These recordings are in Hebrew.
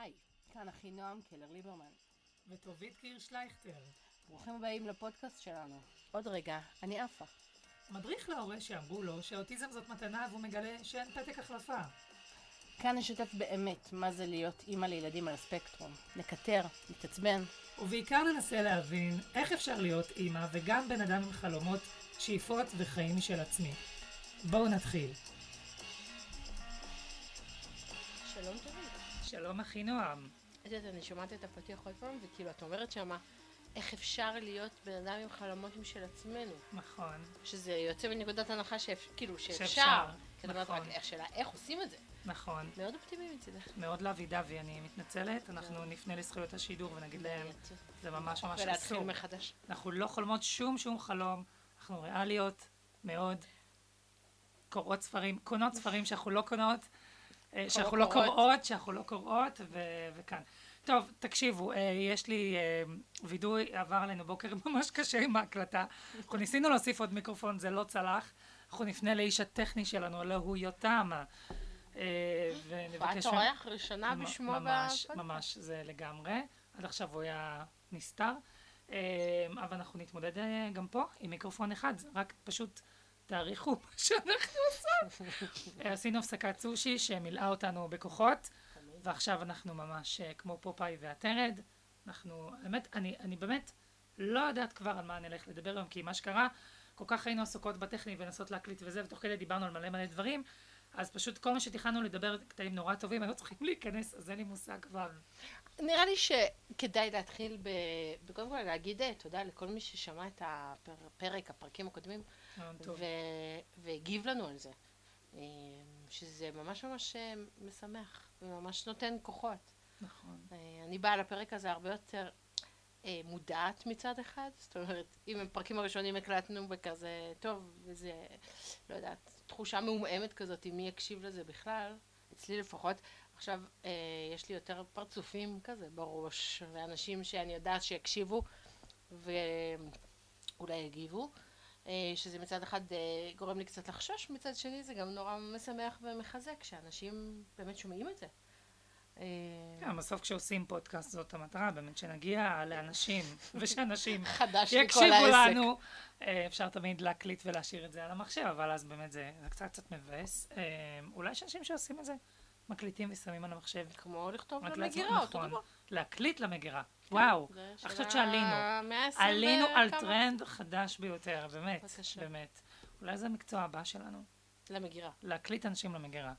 היי, כאן אחינועם קלר ליברמן. וטובית קיר שלייכטר. ברוכים הבאים לפודקאסט שלנו. עוד רגע, אני עפה. מדריך להורה שאמרו לו שאוטיזם זאת מתנה והוא מגלה שאין פתק החלפה. כאן נשתף באמת מה זה להיות אימא לילדים על הספקטרום. נקטר, נתעצבן. ובעיקר ננסה להבין איך אפשר להיות אימא וגם בן אדם עם חלומות, שאיפות וחיים משל עצמי. בואו נתחיל. שלום אחינועם. את יודעת, אני שומעת את הפתיח עוד פעם, וכאילו, את אומרת שמה, איך אפשר להיות בן אדם עם חלומות משל עצמנו. נכון. שזה יוצא מנקודת הנחה שאפשר, כאילו, שאפשר. שאפשר, נכון. רק איך שאלה, איך עושים את זה. נכון. מאוד אופטימי מצידך. מאוד לאבי דווי, אני מתנצלת, אנחנו נפנה לזכויות השידור ונגיד להם, זה ממש ממש ולהתחיל אסור. מחדש. אנחנו לא חולמות שום שום חלום, אנחנו ריאליות מאוד, קוראות ספרים, קונות ספרים שאנחנו לא קונות, שאנחנו לא קוראות. קוראות, שאנחנו לא קוראות, ו- וכאן. טוב, תקשיבו, אה, יש לי אה, וידוי, עבר עלינו בוקר ממש קשה עם ההקלטה. אנחנו ניסינו להוסיף עוד מיקרופון, זה לא צלח. אנחנו נפנה לאיש הטכני שלנו, הלא הוא יותם. אה, ונבקש... ואת אורח ראשונה בשמו ממש. ממש, זה לגמרי. עד עכשיו הוא היה נסתר. אבל אנחנו נתמודד אה, גם פה עם מיקרופון אחד, רק פשוט תעריכו מה שאנחנו עושות. אה, עשינו הפסקת סושי שמילאה אותנו בכוחות, ועכשיו אנחנו ממש אה, כמו פופאי והטרד. אנחנו, האמת, אני, אני באמת לא יודעת כבר על מה אני הולך לדבר היום, כי מה שקרה, כל כך היינו עסוקות בטכני ולנסות להקליט וזה, ותוך כדי דיברנו על מלא מלא דברים, אז פשוט כל מה שתכננו לדבר קטעים נורא טובים, היו צריכים להיכנס, אז אין לי מושג כבר. נראה לי שכדאי להתחיל ב... בקודם כל להגיד אה, תודה לכל מי ששמע את הפרק, הפרקים הקודמים. והגיב לנו על זה. אה, שזה ממש ממש אה, משמח, וממש נותן כוחות. נכון. אה, אני באה לפרק הזה הרבה יותר אה, מודעת מצד אחד, זאת אומרת, אם הפרקים הראשונים הקלטנו בכזה, טוב, וזה, לא יודעת, תחושה מעומעמת כזאת, אם מי יקשיב לזה בכלל, אצלי לפחות. עכשיו, אה, יש לי יותר פרצופים כזה בראש, ואנשים שאני יודעת שיקשיבו, ואולי יגיבו. אה, שזה מצד אחד אה, גורם לי קצת לחשוש, מצד שני זה גם נורא משמח ומחזק שאנשים באמת שומעים את זה. אה, כן, בסוף כשעושים פודקאסט זאת המטרה, באמת שנגיע לאנשים, ושאנשים יקשיבו. לנו. אפשר תמיד להקליט ולהשאיר את זה על המחשב, אבל אז באמת זה, זה קצת קצת מבאס. אולי יש אנשים שעושים את זה, מקליטים ושמים על המחשב. כמו לכתוב לעצמם, אותו נכון. דבר. להקליט למגירה. וואו, אני של חושבת שעלינו. עלינו על. טרנד חדש ביותר, באמת. באמת. אולי זה המקצוע הבא שלנו, למגירה. להקליט אנשים למגירה.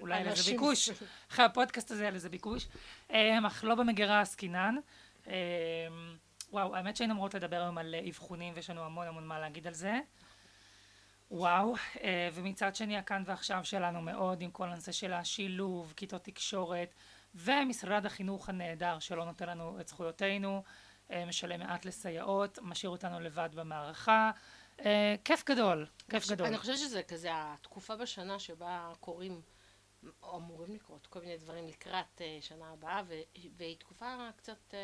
אולי אין לזה ביקוש. אחרי הפודקאסט הזה היה לזה ביקוש. אה, אך לא במגירה עסקינן. אה, וואו, האמת שהיינו אמורות לדבר היום על אה, אבחונים ויש לנו המון המון מה להגיד על זה. וואו, ומצד שני הכאן ועכשיו שלנו מאוד עם כל הנושא של השילוב, כיתות תקשורת ומשרד החינוך הנהדר שלא נותן לנו את זכויותינו, אה, משלם מעט לסייעות, משאיר אותנו לבד במערכה. אה, כיף גדול, כיף גדול. אני חושבת שזה כזה התקופה בשנה שבה קורים, או אמורים לקרות, כל מיני דברים לקראת אה, שנה הבאה, והיא תקופה קצת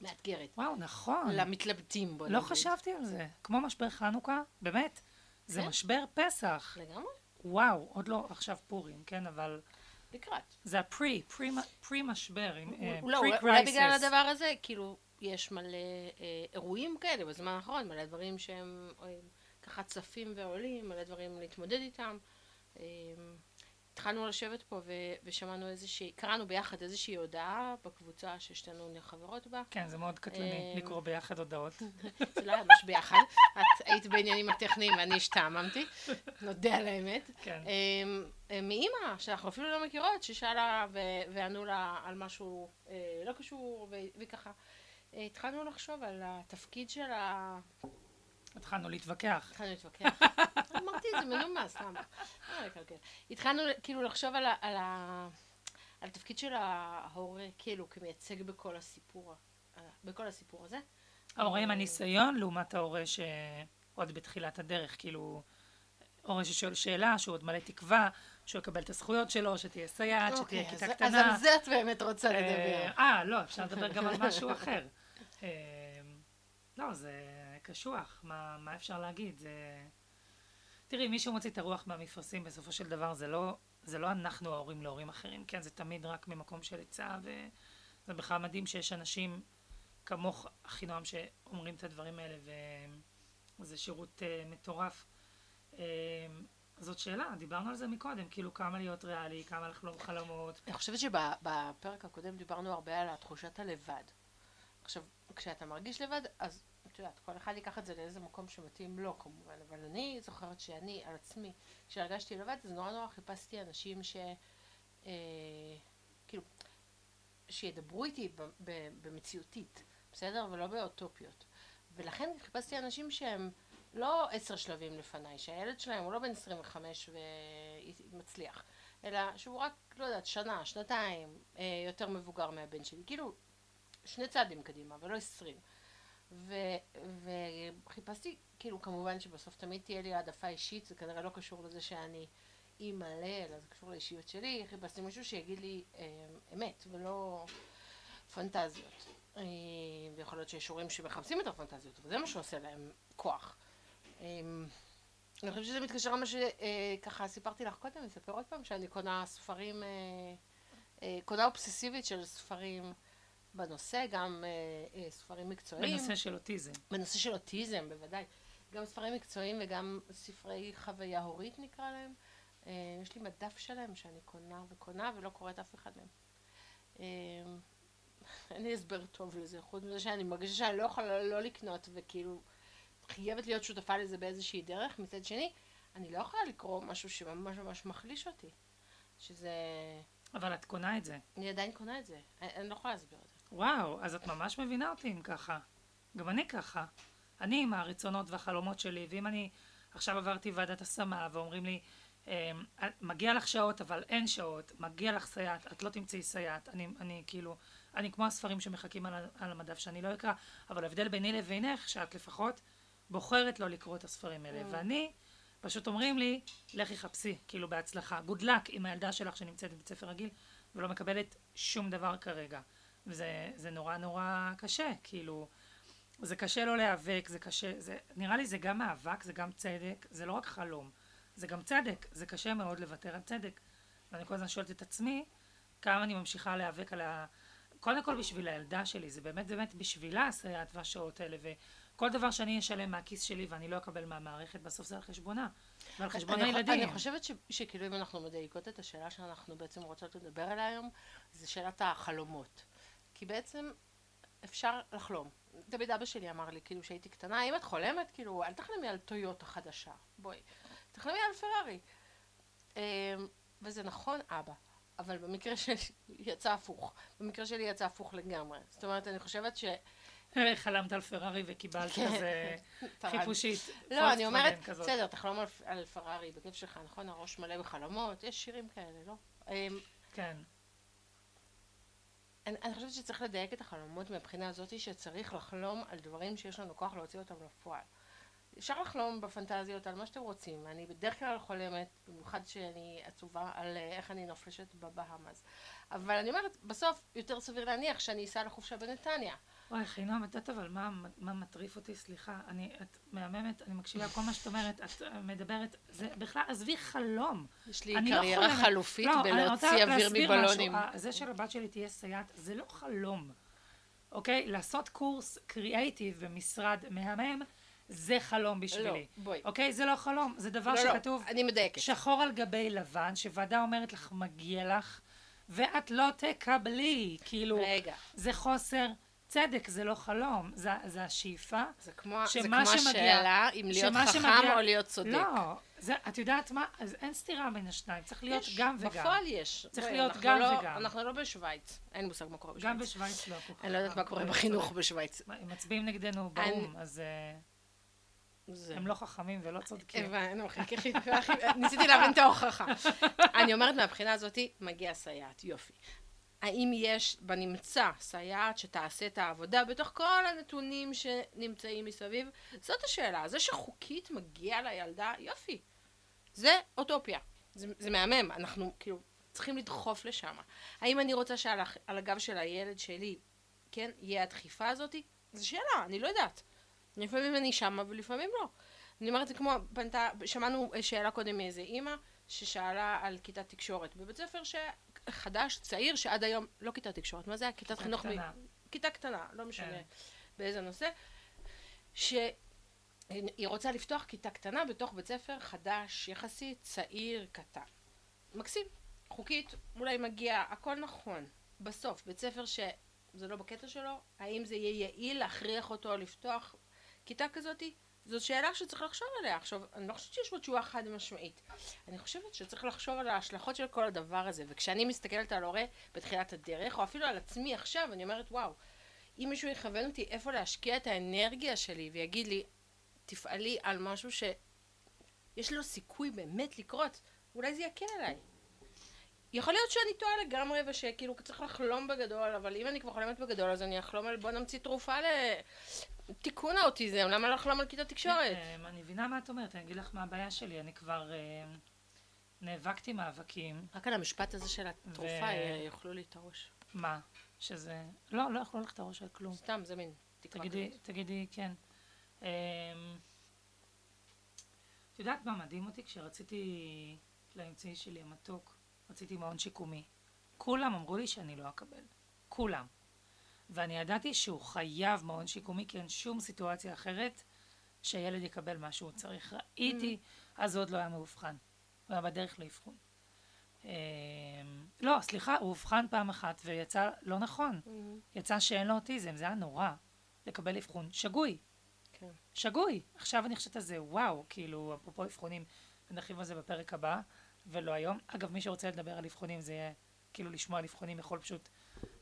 מאתגרת. וואו, נכון. למתלבטים, בוא לא נגיד. חשבתי על זה. כמו משבר חנוכה, באמת. זה כן? משבר פסח. לגמרי, וואו, עוד לא עכשיו פורים, כן? אבל לקראת. זה הפרי, פרי, פרי משבר, אה, לא, פרי אולי- אולי בגלל. הדבר הזה, כאילו, יש מלא אה, אירועים כאלה בזמן האחרון, מלא דברים שהם אה, ככה צפים ועולים, מלא דברים להתמודד איתם. אה, התחלנו לשבת פה ו- ושמענו איזושהי, קראנו ביחד איזושהי הודעה בקבוצה ששתינו חברות בה. כן, זה מאוד קטלני אה, לקרוא ביחד הודעות. זה לא היה ממש ביחד, את היית בעניינים הטכניים ואני השתעממתי, נודה על האמת. כן. אמ, אה, מאימא, שאנחנו אפילו לא מכירות, ששאלה וענו לה על משהו אה, לא קשור, וככה. אה, התחלנו לחשוב על התפקיד של ה... התחלנו להתווכח. התחלנו להתווכח. אמרתי את זה מנומס, למה? לא לקלקל. התחלנו כאילו לחשוב על, התפקיד של ההורה, כאילו, כמייצג בכל הסיפור, בכל הסיפור הזה. ההורה עם אה, הניסיון לעומת ההורה שעוד בתחילת הדרך, כאילו, הורה ששואל שאלה, שהוא עוד מלא תקווה, שהוא יקבל את הזכויות שלו, שתהיה סייעת, שתהיה אוקיי, כיתה אז- קטנה. אז על זה את באמת רוצה אה, לדבר. אה, לא, אפשר לדבר גם על משהו אחר. אה, לא, זה קשוח, מה, מה אפשר להגיד? זה... תראי, מי שמוציא את הרוח מהמפרשים בסופו של דבר זה לא, זה לא אנחנו ההורים להורים אחרים, כן, זה תמיד רק ממקום של עצה, וזה בכלל מדהים שיש אנשים כמוך, אחינועם, שאומרים את הדברים האלה, וזה שירות uh, מטורף. Uh, זאת שאלה, דיברנו על זה מקודם, כאילו כמה להיות ריאלי, כמה לחלום חלומות. אני חושבת שבפרק הקודם דיברנו הרבה על תחושת הלבד. עכשיו, כשאתה מרגיש לבד, אז יודעת, כל אחד ייקח את זה לאיזה מקום שמתאים לו כמובן, אבל אני זוכרת שאני, על עצמי, כשהרגשתי לבד, אז נורא נורא חיפשתי אנשים ש... אה, כאילו, שידברו איתי במציאותית, בסדר? ולא באוטופיות. ולכן חיפשתי אנשים שהם לא עשר שלבים לפניי, שהילד שלהם הוא לא בן 25 ומצליח, אלא שהוא רק, לא יודעת, שנה, שנתיים אה, יותר מבוגר מהבן שלי. כאילו, שני צעדים קדימה, ולא עשרים. וחיפשתי, כאילו כמובן שבסוף תמיד תהיה לי העדפה אישית, זה כנראה לא קשור לזה שאני אימא ל, אלא זה קשור לאישיות שלי, חיפשתי מישהו שיגיד לי אה, אמת ולא פנטזיות. אה, ויכול להיות שיש הורים שמחפשים את הפנטזיות, וזה מה שעושה להם כוח. אה, אני חושבת שזה מתקשר למה שככה אה, סיפרתי לך קודם, אני אספר עוד פעם שאני קונה ספרים, אה, אה, קונה אובססיבית של ספרים. בנושא, גם אה, אה, ספרים מקצועיים. בנושא של אוטיזם. בנושא של אוטיזם, בוודאי. גם ספרים מקצועיים וגם ספרי חוויה הורית נקרא להם. אה, יש לי מדף שלם שאני קונה וקונה ולא קוראת אף אחד מהם. אה, אין לי הסבר טוב לזה, חוץ מזה שאני מרגישה שאני לא יכולה לא לקנות וכאילו חייבת להיות שותפה לזה באיזושהי דרך. מצד שני, אני לא יכולה לקרוא משהו שממש ממש מחליש אותי. שזה... אבל את קונה את זה. אני עדיין קונה את זה. אני, אני לא יכולה להסביר את זה. וואו, אז את ממש מבינה אותי אם ככה. גם אני ככה. אני עם הרצונות והחלומות שלי, ואם אני עכשיו עברתי ועדת השמה ואומרים לי, אמ, מגיע לך שעות אבל אין שעות, מגיע לך סייעת, את לא תמצאי סייעת, אני, אני כאילו, אני כמו הספרים שמחכים על, על המדף שאני לא אקרא, אבל ההבדל ביני לבינך, שאת לפחות בוחרת לא לקרוא את הספרים האלה, mm. ואני, פשוט אומרים לי, לכי חפשי, כאילו בהצלחה, גוד לק עם הילדה שלך שנמצאת בבית ספר רגיל ולא מקבלת שום דבר כרגע. וזה נורא נורא קשה, כאילו, זה קשה לא להיאבק, זה קשה, זה, נראה לי זה גם מאבק, זה גם צדק, זה לא רק חלום, זה גם צדק, זה קשה מאוד לוותר על צדק. ואני כל הזמן שואלת את עצמי, כמה אני ממשיכה להיאבק על ה... קודם כל בשביל הילדה שלי, זה באמת באמת בשבילה הסייעת והשעות האלה, וכל דבר שאני אשלם מהכיס שלי ואני לא אקבל מהמערכת, בסוף זה על חשבונה, ועל חשבון אני הילדים. אני חושבת ש, שכאילו אם אנחנו מדייקות את השאלה שאנחנו בעצם רוצות לדבר עליה היום, זה שאלת החלומות. כי בעצם אפשר לחלום. תמיד אבא שלי אמר לי, כאילו, כשהייתי קטנה, אם את חולמת, כאילו, אל תחלמי על טויוטה חדשה. בואי, תחלמי על פרארי. אמ, וזה נכון, אבא. אבל במקרה שלי יצא הפוך. במקרה שלי יצא הפוך לגמרי. זאת אומרת, אני חושבת ש... חלמת על פרארי וקיבלת כן. כזה חיפושית. לא, אני אומרת, בסדר, תחלום על פרארי בכיף שלך, נכון? הראש מלא בחלומות, יש שירים כאלה, לא? אמ, כן. אני, אני חושבת שצריך לדייק את החלומות מהבחינה הזאת שצריך לחלום על דברים שיש לנו כוח להוציא אותם לפועל. אפשר לחלום בפנטזיות על מה שאתם רוצים. אני בדרך כלל חולמת, במיוחד שאני עצובה, על אה, איך אני נופשת בבהאמאז. אבל אני אומרת, בסוף יותר סביר להניח שאני אסע לחופשה בנתניה. וואי, חינום, את יודעת אבל מה, מה מטריף אותי? סליחה, אני, את מהממת, אני מקשיבה כל מה שאת אומרת, את מדברת, זה בכלל, עזבי חלום. יש לי לא קריירה לא חלופית לא, בלהוציא אוויר מבלונים. משהו, זה שלבת שלי תהיה סייעת, זה לא חלום, אוקיי? לעשות קורס קריאייטיב במשרד מהמם, זה חלום בשבילי. לא, בואי. אוקיי? זה לא חלום, זה דבר לא, שכתוב... לא, אני מדייקת. שחור על גבי לבן, שוועדה אומרת לך, מגיע לך, ואת לא תקבלי. כאילו, רגע. זה חוסר צדק, זה לא חלום, זה, זה השאיפה. זה כמו, זה כמו השאלה אם להיות חכם שמגיע, או להיות צודק. לא, זה, את יודעת מה? אז אין סתירה בין השניים, צריך להיות יש, גם וגם. בפועל יש. צריך בואי, להיות גם לא, וגם. אנחנו לא בשוויץ, אין מושג מה קורה בשוויץ. גם בשוויץ לא כל. אני לא יודעת מה קורה בחינוך בשוויץ. הם מצביעים נגדנו באו"ם, אז... אה, זה... הם לא חכמים ולא צודקים. הבנו, ניסיתי להבין את ההוכחה. אני אומרת מהבחינה הזאת, מגיע סייעת, יופי. האם יש בנמצא סייעת שתעשה את העבודה בתוך כל הנתונים שנמצאים מסביב? זאת השאלה. זה שחוקית מגיע לילדה, יופי. זה אוטופיה. זה, זה מהמם. אנחנו כאילו צריכים לדחוף לשם. האם אני רוצה שעל הגב של הילד שלי, כן, יהיה הדחיפה הזאת? זו שאלה, אני לא יודעת. לפעמים אני שמה ולפעמים לא. אני אומרת, זה כמו, פנתה, שמענו שאלה קודם מאיזה אימא, ששאלה על כיתת תקשורת בבית ספר ש... חדש, צעיר, שעד היום, לא כיתת תקשורת, מה זה היה? כיתת חינוך... קטנה. מ... כיתה קטנה, לא משנה כן. באיזה נושא. שהיא רוצה לפתוח כיתה קטנה בתוך בית ספר חדש, יחסית, צעיר, קטן. מקסים. חוקית, אולי מגיע, הכל נכון. בסוף, בית ספר שזה לא בקטע שלו, האם זה יהיה יעיל להכריח אותו לפתוח כיתה כזאתי? זאת שאלה שצריך לחשוב עליה. עכשיו, אני לא חושבת שיש פה תשובה חד משמעית. אני חושבת שצריך לחשוב על ההשלכות של כל הדבר הזה. וכשאני מסתכלת על הורה בתחילת הדרך, או אפילו על עצמי עכשיו, אני אומרת, וואו, אם מישהו יכוון אותי איפה להשקיע את האנרגיה שלי, ויגיד לי, תפעלי על משהו שיש לו סיכוי באמת לקרות, אולי זה יקל עליי. יכול להיות שאני טועה לגמרי ושכאילו צריך לחלום בגדול, אבל אם אני כבר חולמת בגדול אז אני אחלום על בוא נמציא תרופה לתיקון האוטיזם, למה לחלום על כיתת תקשורת? אמ, אני מבינה מה את אומרת, אני אגיד לך מה הבעיה שלי, אני כבר אמ, נאבקתי מאבקים, רק על המשפט הזה של התרופה יאכלו לי את הראש. מה, שזה, לא, לא יכלו ללכת הראש על כלום. סתם, זה מין תקווה כזאת. תגידי, כן. אמ, את יודעת מה מדהים אותי? כשרציתי לאמצעי שלי המתוק, רציתי מעון שיקומי. כולם אמרו לי שאני לא אקבל. כולם. ואני ידעתי שהוא חייב מעון שיקומי, כי אין שום סיטואציה אחרת שהילד יקבל מה שהוא צריך. ראיתי, אז הוא עוד לא היה מאובחן. הוא היה בדרך לאבחון. אמ, לא, סליחה, הוא אובחן פעם אחת ויצא לא נכון. מהמם. יצא שאין לו אוטיזם, זה היה נורא לקבל אבחון שגוי. כן. שגוי. עכשיו אני חושבת על זה, וואו, כאילו, אפרופו אבחונים, נרחיב על זה בפרק הבא, ולא היום. אגב, מי שרוצה לדבר על אבחונים, זה יהיה, כאילו, לשמוע על אבחונים, יכול פשוט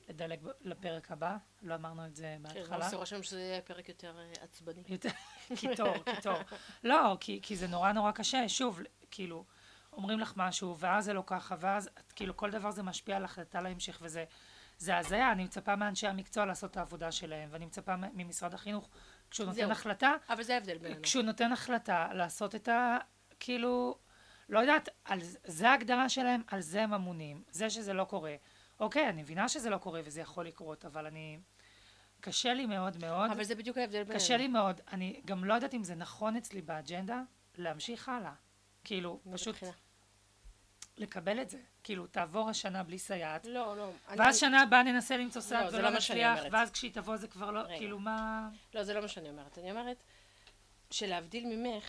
לדלג לפרק הבא. לא אמרנו את זה כן, בהתחלה. עושה רושם שזה יהיה פרק יותר אה, עצבני. יותר, קיטור, קיטור. לא, כי, כי זה נורא נורא קשה, שוב, כאילו, אומרים לך משהו, ואז זה לא ככה, ואז, כאילו, כל דבר זה משפיע על החלטה להמשך, וזה זה הזיה, אני מצפה מאנשי המקצוע לעשות את העבודה שלהם, ואני מצפה ממשרד החינוך, כשהוא נותן זהו. החלטה, אבל זה ההבדל בינינו. כשהוא נותן החלטה לעשות את ה... כאילו, לא יודעת, על, זה- ההגדרה שלהם, על זה הם אמונים. זה שזה לא קורה. אוקיי, אני מבינה שזה לא קורה וזה יכול לקרות, אבל אני... קשה לי מאוד מאוד. אבל זה בדיוק ההבדל בינינו. קשה לי מאוד. אני גם לא יודעת אם זה נכון אצלי באג'נדה להמשיך הלאה. כאילו, פשוט? לקבל את זה. כאילו, תעבור השנה בלי סייעת, לא, לא. אני- ואז שנה הבאה ננסה למצוא לא, סייעת זה ולא לא נצליח. ואז כשהיא תבוא זה כבר לא, רגע. כאילו, מה... לא, זה לא מה שאני אומרת. אני אומרת שלהבדיל ממך,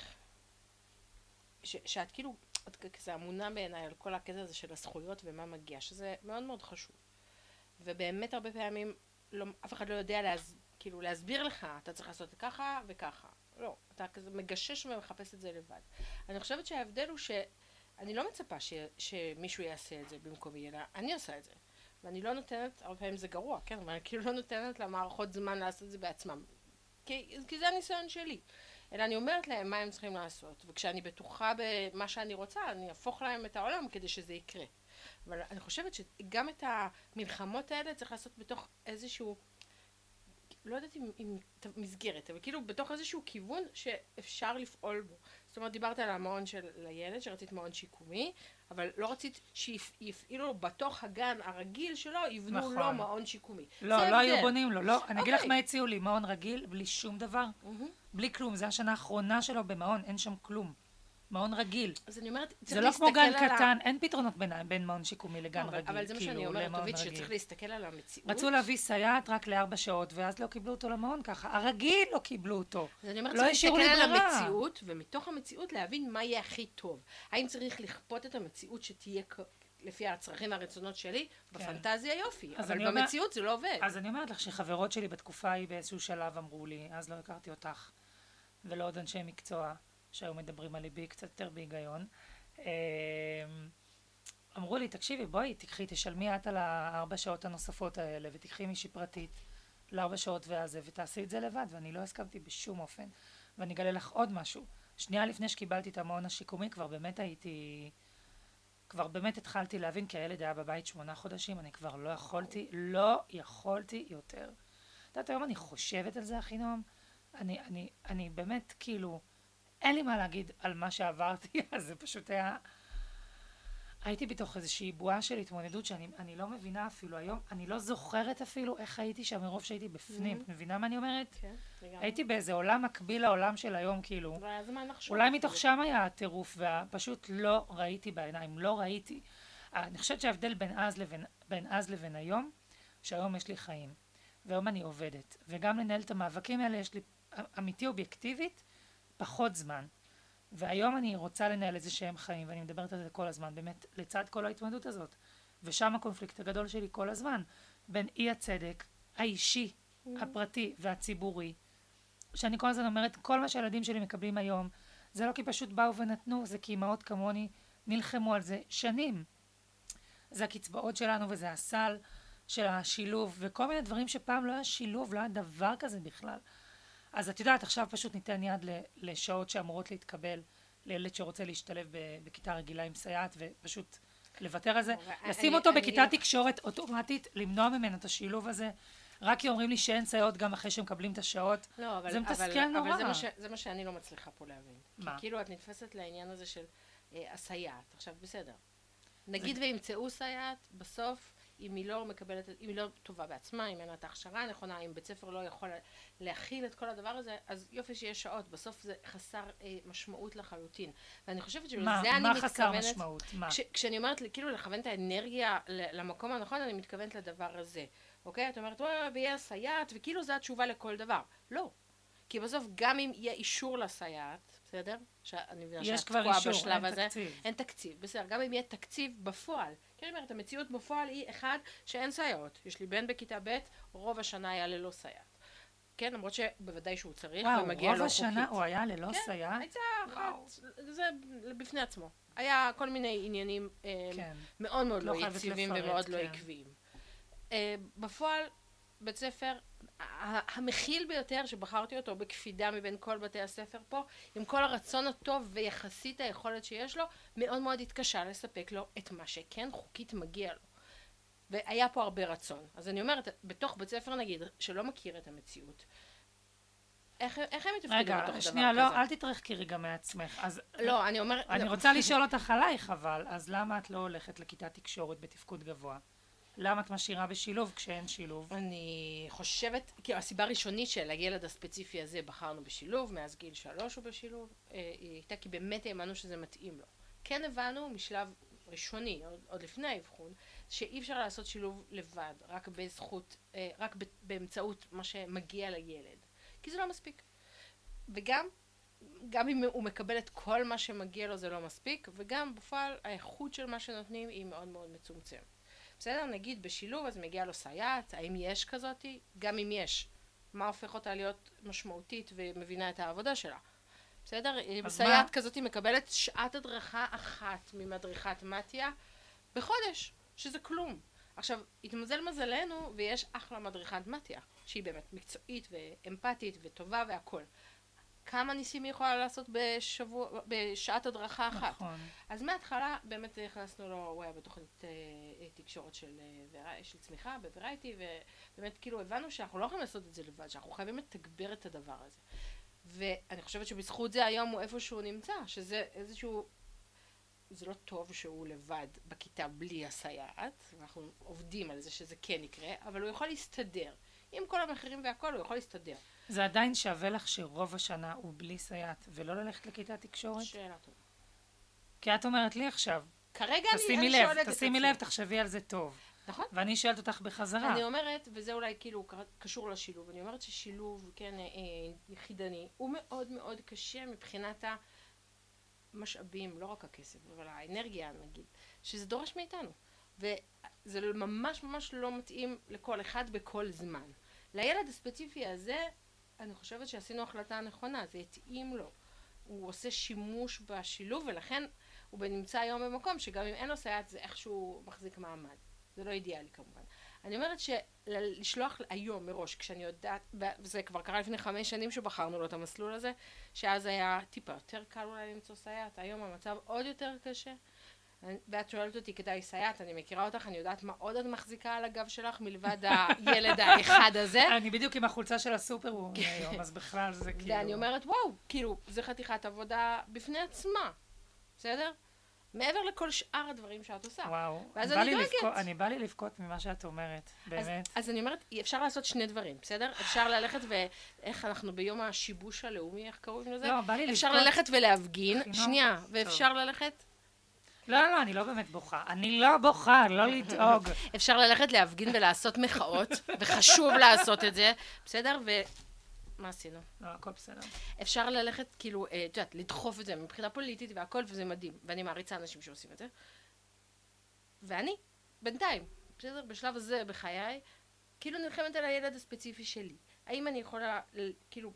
ש- שאת כאילו, את כזה אמונה בעיניי על כל הקטע הזה של הזכויות ומה מגיע, שזה מאוד מאוד חשוב. ובאמת הרבה פעמים לא, אף אחד לא יודע להס, כאילו להסביר לך, אתה צריך לעשות ככה וככה. לא, אתה כזה מגשש ומחפש את זה לבד. אני חושבת שההבדל הוא שאני לא מצפה ש, שמישהו יעשה את זה במקומי, אלא אני עושה את זה. ואני לא נותנת, הרבה פעמים זה גרוע, כן, אבל אני כאילו לא נותנת למערכות זמן לעשות את זה בעצמם. כי, כי זה הניסיון שלי. אלא אני אומרת להם מה הם צריכים לעשות, וכשאני בטוחה במה שאני רוצה, אני אהפוך להם את העולם כדי שזה יקרה. אבל אני חושבת שגם את המלחמות האלה צריך לעשות בתוך איזשהו, לא יודעת אם, אם מסגרת, אבל כאילו בתוך איזשהו כיוון שאפשר לפעול בו. זאת אומרת, דיברת על המעון של הילד, שרצית מעון שיקומי, אבל לא רצית שיפעילו בתוך הגן הרגיל שלו, יבנו נכון. לו מעון שיקומי. לא, לא היו. בונים לו, לא. אני אגיד לך אוקיי. מה הציעו לי, מעון רגיל, בלי שום דבר, מהמם. בלי כלום. זו השנה האחרונה שלו במעון, אין שם כלום. מעון רגיל. אז אני אומרת, צריך זה לא כמו להסתכל גן על קטן, אין פתרונות בין, בין מעון שיקומי לגן אבל, רגיל, אבל זה מה שאני כאילו, אומרת, למעון טובית. שצריך להסתכל על המציאות. רצו להביא סייעת רק לארבע שעות, ואז לא קיבלו אותו למעון ככה. הרגיל לא קיבלו אותו. אז אני אומרת, לא צריך להסתכל על. המציאות, ומתוך המציאות להבין מה יהיה הכי טוב. האם צריך לכפות את המציאות שתהיה לפי הצרכים והרצונות שלי? בפנטזיה יופי, אבל אני אומר- במציאות זה לא עובד. אז אני אומרת לך שחברות שלי בתקופה ההיא באיזשהו שלב אמרו לי, אז לא הכרתי אותך, ולא עוד אנשי מקצוע שהיו מדברים על ליבי קצת יותר בהיגיון. אמ, אמרו לי, תקשיבי, בואי, תקחי, תשלמי את על הארבע שעות הנוספות האלה, ותקחי מישהי פרטית לארבע שעות והזה, ותעשי את זה לבד, ואני לא הסכמתי בשום אופן. ואני אגלה לך עוד משהו. שנייה לפני שקיבלתי את המעון השיקומי, כבר באמת הייתי... כבר באמת התחלתי להבין, כי הילד היה בבית שמונה חודשים, אני כבר לא יכולתי, לא יכולתי יותר. את יודעת, היום אני חושבת על זה, אחינועם, אני, אני, אני באמת, כאילו, אין לי מה להגיד על מה שעברתי, אז זה פשוט היה... הייתי בתוך איזושהי בועה של התמודדות שאני אני לא מבינה אפילו היום, אני לא זוכרת אפילו איך הייתי שם מרוב שהייתי בפנים. את מבינה מה אני אומרת? כן, לגמרי. הייתי באיזה עולם מקביל לעולם של היום, כאילו. והיה זמן לחשוב. אולי מתוך שם היה הטירוף, ופשוט לא ראיתי בעיניים, לא ראיתי. אני חושבת שההבדל בין אז לבין, בין אז לבין היום, שהיום יש לי חיים, והיום אני עובדת, וגם לנהל את המאבקים האלה יש לי, אמיתי אובייקטיבית, פחות זמן. והיום אני רוצה לנהל איזה שהם חיים, ואני מדברת על זה כל הזמן, באמת, לצד כל ההתמודדות הזאת. ושם הקונפליקט הגדול שלי כל הזמן, בין אי הצדק האישי, הפרטי והציבורי, שאני כל הזמן אומרת, כל מה שהילדים שלי מקבלים היום, זה לא כי פשוט באו ונתנו, זה כי אמהות כמוני נלחמו על זה שנים. זה הקצבאות שלנו וזה הסל של השילוב, וכל מיני דברים שפעם לא היה שילוב, לא היה דבר כזה בכלל. אז את יודעת, עכשיו פשוט ניתן יד לשעות שאמורות להתקבל לילד שרוצה להשתלב בכיתה רגילה עם סייעת, ופשוט לוותר על זה, לשים אותו בכיתת לא- תקשורת אוטומטית, למנוע ממנו את השילוב הזה. רק כי אומרים לי שאין סייעות גם אחרי שמקבלים את השעות, לא, אבל, זה מתסכל נורא. אבל זה מה, ש, זה מה שאני לא מצליחה פה להבין. מה? כי כאילו את נתפסת לעניין הזה של אה, הסייעת. עכשיו, בסדר. נגיד זה... וימצאו סייעת, בסוף אם היא לא מקבלת, אם היא לא טובה בעצמה, אם אין לה את ההכשרה הנכונה, אם בית ספר לא יכול להכיל את כל הדבר הזה, אז יופי שיש שעות, בסוף זה חסר אה, משמעות לחלוטין. ואני חושבת שבזה אני מתכוונת... מה חסר משמעות? מה? כש, כשאני אומרת כאילו לכוון את האנרגיה למקום הנכון, אני מתכוונת לדבר הזה, אוקיי? את אומרת, וואי, ויהיה סייעת, וכאילו זו התשובה לכל דבר. לא. כי בסוף גם אם יהיה אישור לסייעת, בסדר? שאני מבינה שאת תקועה בשלב אין הזה. תקציב. אין תקציב, בסדר. גם אם יהיה תקציב בפועל. כי אני אומרת, המציאות בפועל היא, אחד, שאין סייעות. יש לי בן בכיתה ב', רוב השנה היה ללא סייעת. כן, למרות שבוודאי שהוא צריך, וואו, ומגיע לו חוקית. וואו, רוב השנה הוא היה ללא כן, סייעת? הייתה אחת, זה בפני עצמו. היה כל מיני עניינים אה, כן. מאוד מאוד לא לא יציבים לפרט, ומאוד לא כן. עקביים. אה, בפועל, בית ספר המכיל ביותר שבחרתי אותו בקפידה מבין כל בתי הספר פה, עם כל הרצון הטוב ויחסית היכולת שיש לו, מאוד מאוד התקשה לספק לו את מה שכן חוקית מגיע לו. והיה פה הרבה רצון. אז אני אומרת, בתוך בית ספר נגיד, שלא מכיר את המציאות, איך, איך הם יתפקדו בתוך דבר רגע, כזה? שנייה, לא, אל תתרחקי רגע מעצמך. אז לא, אני אומרת... אני לא. רוצה לשאול אותך עלייך, אבל, אז למה את לא הולכת לכיתת תקשורת בתפקוד גבוה? למה את משאירה בשילוב כשאין שילוב? אני חושבת, כאילו הסיבה הראשונית של הילד הספציפי הזה בחרנו בשילוב, מאז גיל שלוש הוא בשילוב, אה, היא הייתה כי באמת האמנו שזה מתאים לו. כן הבנו משלב ראשוני, עוד, עוד לפני האבחון, שאי אפשר לעשות שילוב לבד, רק בזכות, אה, רק באמצעות מה שמגיע לילד. כי זה לא מספיק. וגם, גם אם הוא מקבל את כל מה שמגיע לו זה לא מספיק, וגם בפועל האיכות של מה שנותנים היא מאוד מאוד מצומצמת. בסדר? נגיד בשילוב אז מגיע לו סייעת, האם יש כזאתי? גם אם יש, מה הופך אותה להיות משמעותית ומבינה את העבודה שלה? בסדר? אז סייעת מה? כזאתי מקבלת שעת הדרכה אחת ממדריכת מתיה בחודש, שזה כלום. עכשיו, התמזל מזלנו ויש אחלה מדריכת מתיה, שהיא באמת מקצועית ואמפתית וטובה והכל. כמה ניסים היא יכולה לעשות בשבוע, בשעת הדרכה אחת? נכון. אז מההתחלה באמת הכנסנו לו, הוא היה בתוכנית אה, אה, תקשורת של, אה, של צמיחה בוורייטי, ובאמת כאילו הבנו שאנחנו לא יכולים לעשות את זה לבד, שאנחנו חייבים לתגבר את הדבר הזה. ואני חושבת שבזכות זה היום הוא איפה שהוא נמצא, שזה איזשהו... זה לא טוב שהוא לבד בכיתה בלי הסייעת, ואנחנו עובדים על זה שזה כן יקרה, אבל הוא יכול להסתדר. עם כל המחירים והכל, הוא יכול להסתדר. זה עדיין שווה לך שרוב השנה הוא בלי סייעת, ולא ללכת לכיתת תקשורת? שאלה טובה. כי את אומרת לי עכשיו, כרגע אני, תשימי אני לב, שואלת את תשימי עצמי. לב, תחשבי על זה טוב. נכון. ואני שואלת אותך בחזרה. אני אומרת, וזה אולי כאילו קשור לשילוב, אני אומרת ששילוב, כן, אה, אה, יחידני, הוא מאוד מאוד קשה מבחינת המשאבים, לא רק הכסף, אבל האנרגיה נגיד, שזה דורש מאיתנו. וזה ממש ממש לא מתאים לכל אחד בכל זמן. לילד הספציפי הזה, אני חושבת שעשינו החלטה נכונה, זה התאים לו. הוא עושה שימוש בשילוב, ולכן הוא נמצא היום במקום שגם אם אין לו סייעת זה איכשהו מחזיק מעמד. זה לא אידיאלי כמובן. אני אומרת שלשלוח היום מראש, כשאני יודעת, וזה כבר קרה לפני חמש שנים שבחרנו לו את המסלול הזה, שאז היה טיפה יותר קל אולי למצוא סייעת, היום המצב עוד יותר קשה. ואת שואלת אותי כדאי סייעת, אני מכירה אותך, אני יודעת מה עוד את מחזיקה על הגב שלך מלבד הילד האחד הזה. אני בדיוק עם החולצה של הסופרוומן היום, אז בכלל זה כאילו... ואני אומרת, וואו, כאילו, זה חתיכת עבודה בפני עצמה, בסדר? מעבר לכל שאר הדברים שאת עושה. וואו. ואז אני דואגת. לבכות- אני בא לי לבכות ממה שאת אומרת, באמת. אז אני אומרת, אפשר לעשות שני דברים, בסדר? אפשר ללכת ואיך אנחנו ביום השיבוש הלאומי, איך קוראים לזה? לא, בא לי אפשר לבכות. ללכת ולהפגין. שנייה, ואפשר ללכת, לא, לא, אני לא באמת בוכה. אני לא בוכה, לא לדאוג. אפשר ללכת להפגין ולעשות מחאות, וחשוב לעשות את זה, בסדר? ו... מה עשינו? לא, הכל בסדר. אפשר ללכת, כאילו, אה, את יודעת, לדחוף את זה מבחינה פוליטית והכל, וזה מדהים. ואני מעריצה אנשים שעושים את זה. ואני, בינתיים, בסדר? בשלב הזה בחיי, כאילו נלחמת על הילד הספציפי שלי. האם אני יכולה, כאילו,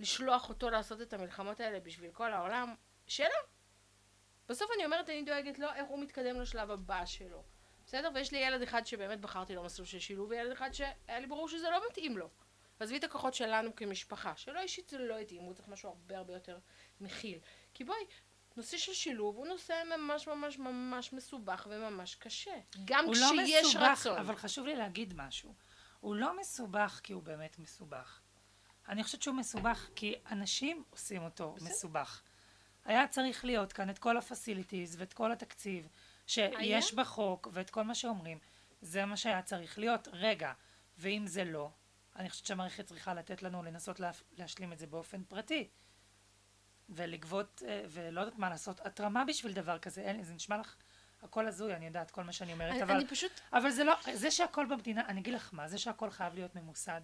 לשלוח אותו לעשות את המלחמות האלה בשביל כל העולם? שאלה. בסוף אני אומרת, אני דואגת לו איך הוא מתקדם לשלב הבא שלו. בסדר? ויש לי ילד אחד שבאמת בחרתי לו מסלול של שילוב, וילד אחד שהיה לי ברור שזה לא מתאים לו. ועזבי את הכוחות שלנו כמשפחה, שלא אישית זה לא התאים, הוא צריך משהו הרבה הרבה יותר מכיל. כי בואי, נושא של שילוב הוא נושא ממש ממש ממש מסובך וממש קשה. גם לא כשיש מסובך, רצון. אבל חשוב לי להגיד משהו. הוא לא מסובך כי הוא באמת מסובך. אני חושבת שהוא מסובך כי אנשים עושים אותו בסדר. מסובך. היה צריך להיות כאן את כל הפסיליטיז ואת כל התקציב שיש היה? בחוק ואת כל מה שאומרים. זה מה שהיה צריך להיות. רגע, ואם זה לא, אני חושבת שהמערכת צריכה לתת לנו לנסות לה, להשלים את זה באופן פרטי. ולגבות, אה, ולא יודעת מה לעשות, התרמה בשביל דבר כזה, אין, זה נשמע לך הכל הזוי, אני יודעת, כל מה שאני אומרת, אני, אבל... אני פשוט... אבל זה לא, זה שהכל במדינה, אני אגיד לך מה, זה שהכל חייב להיות ממוסד,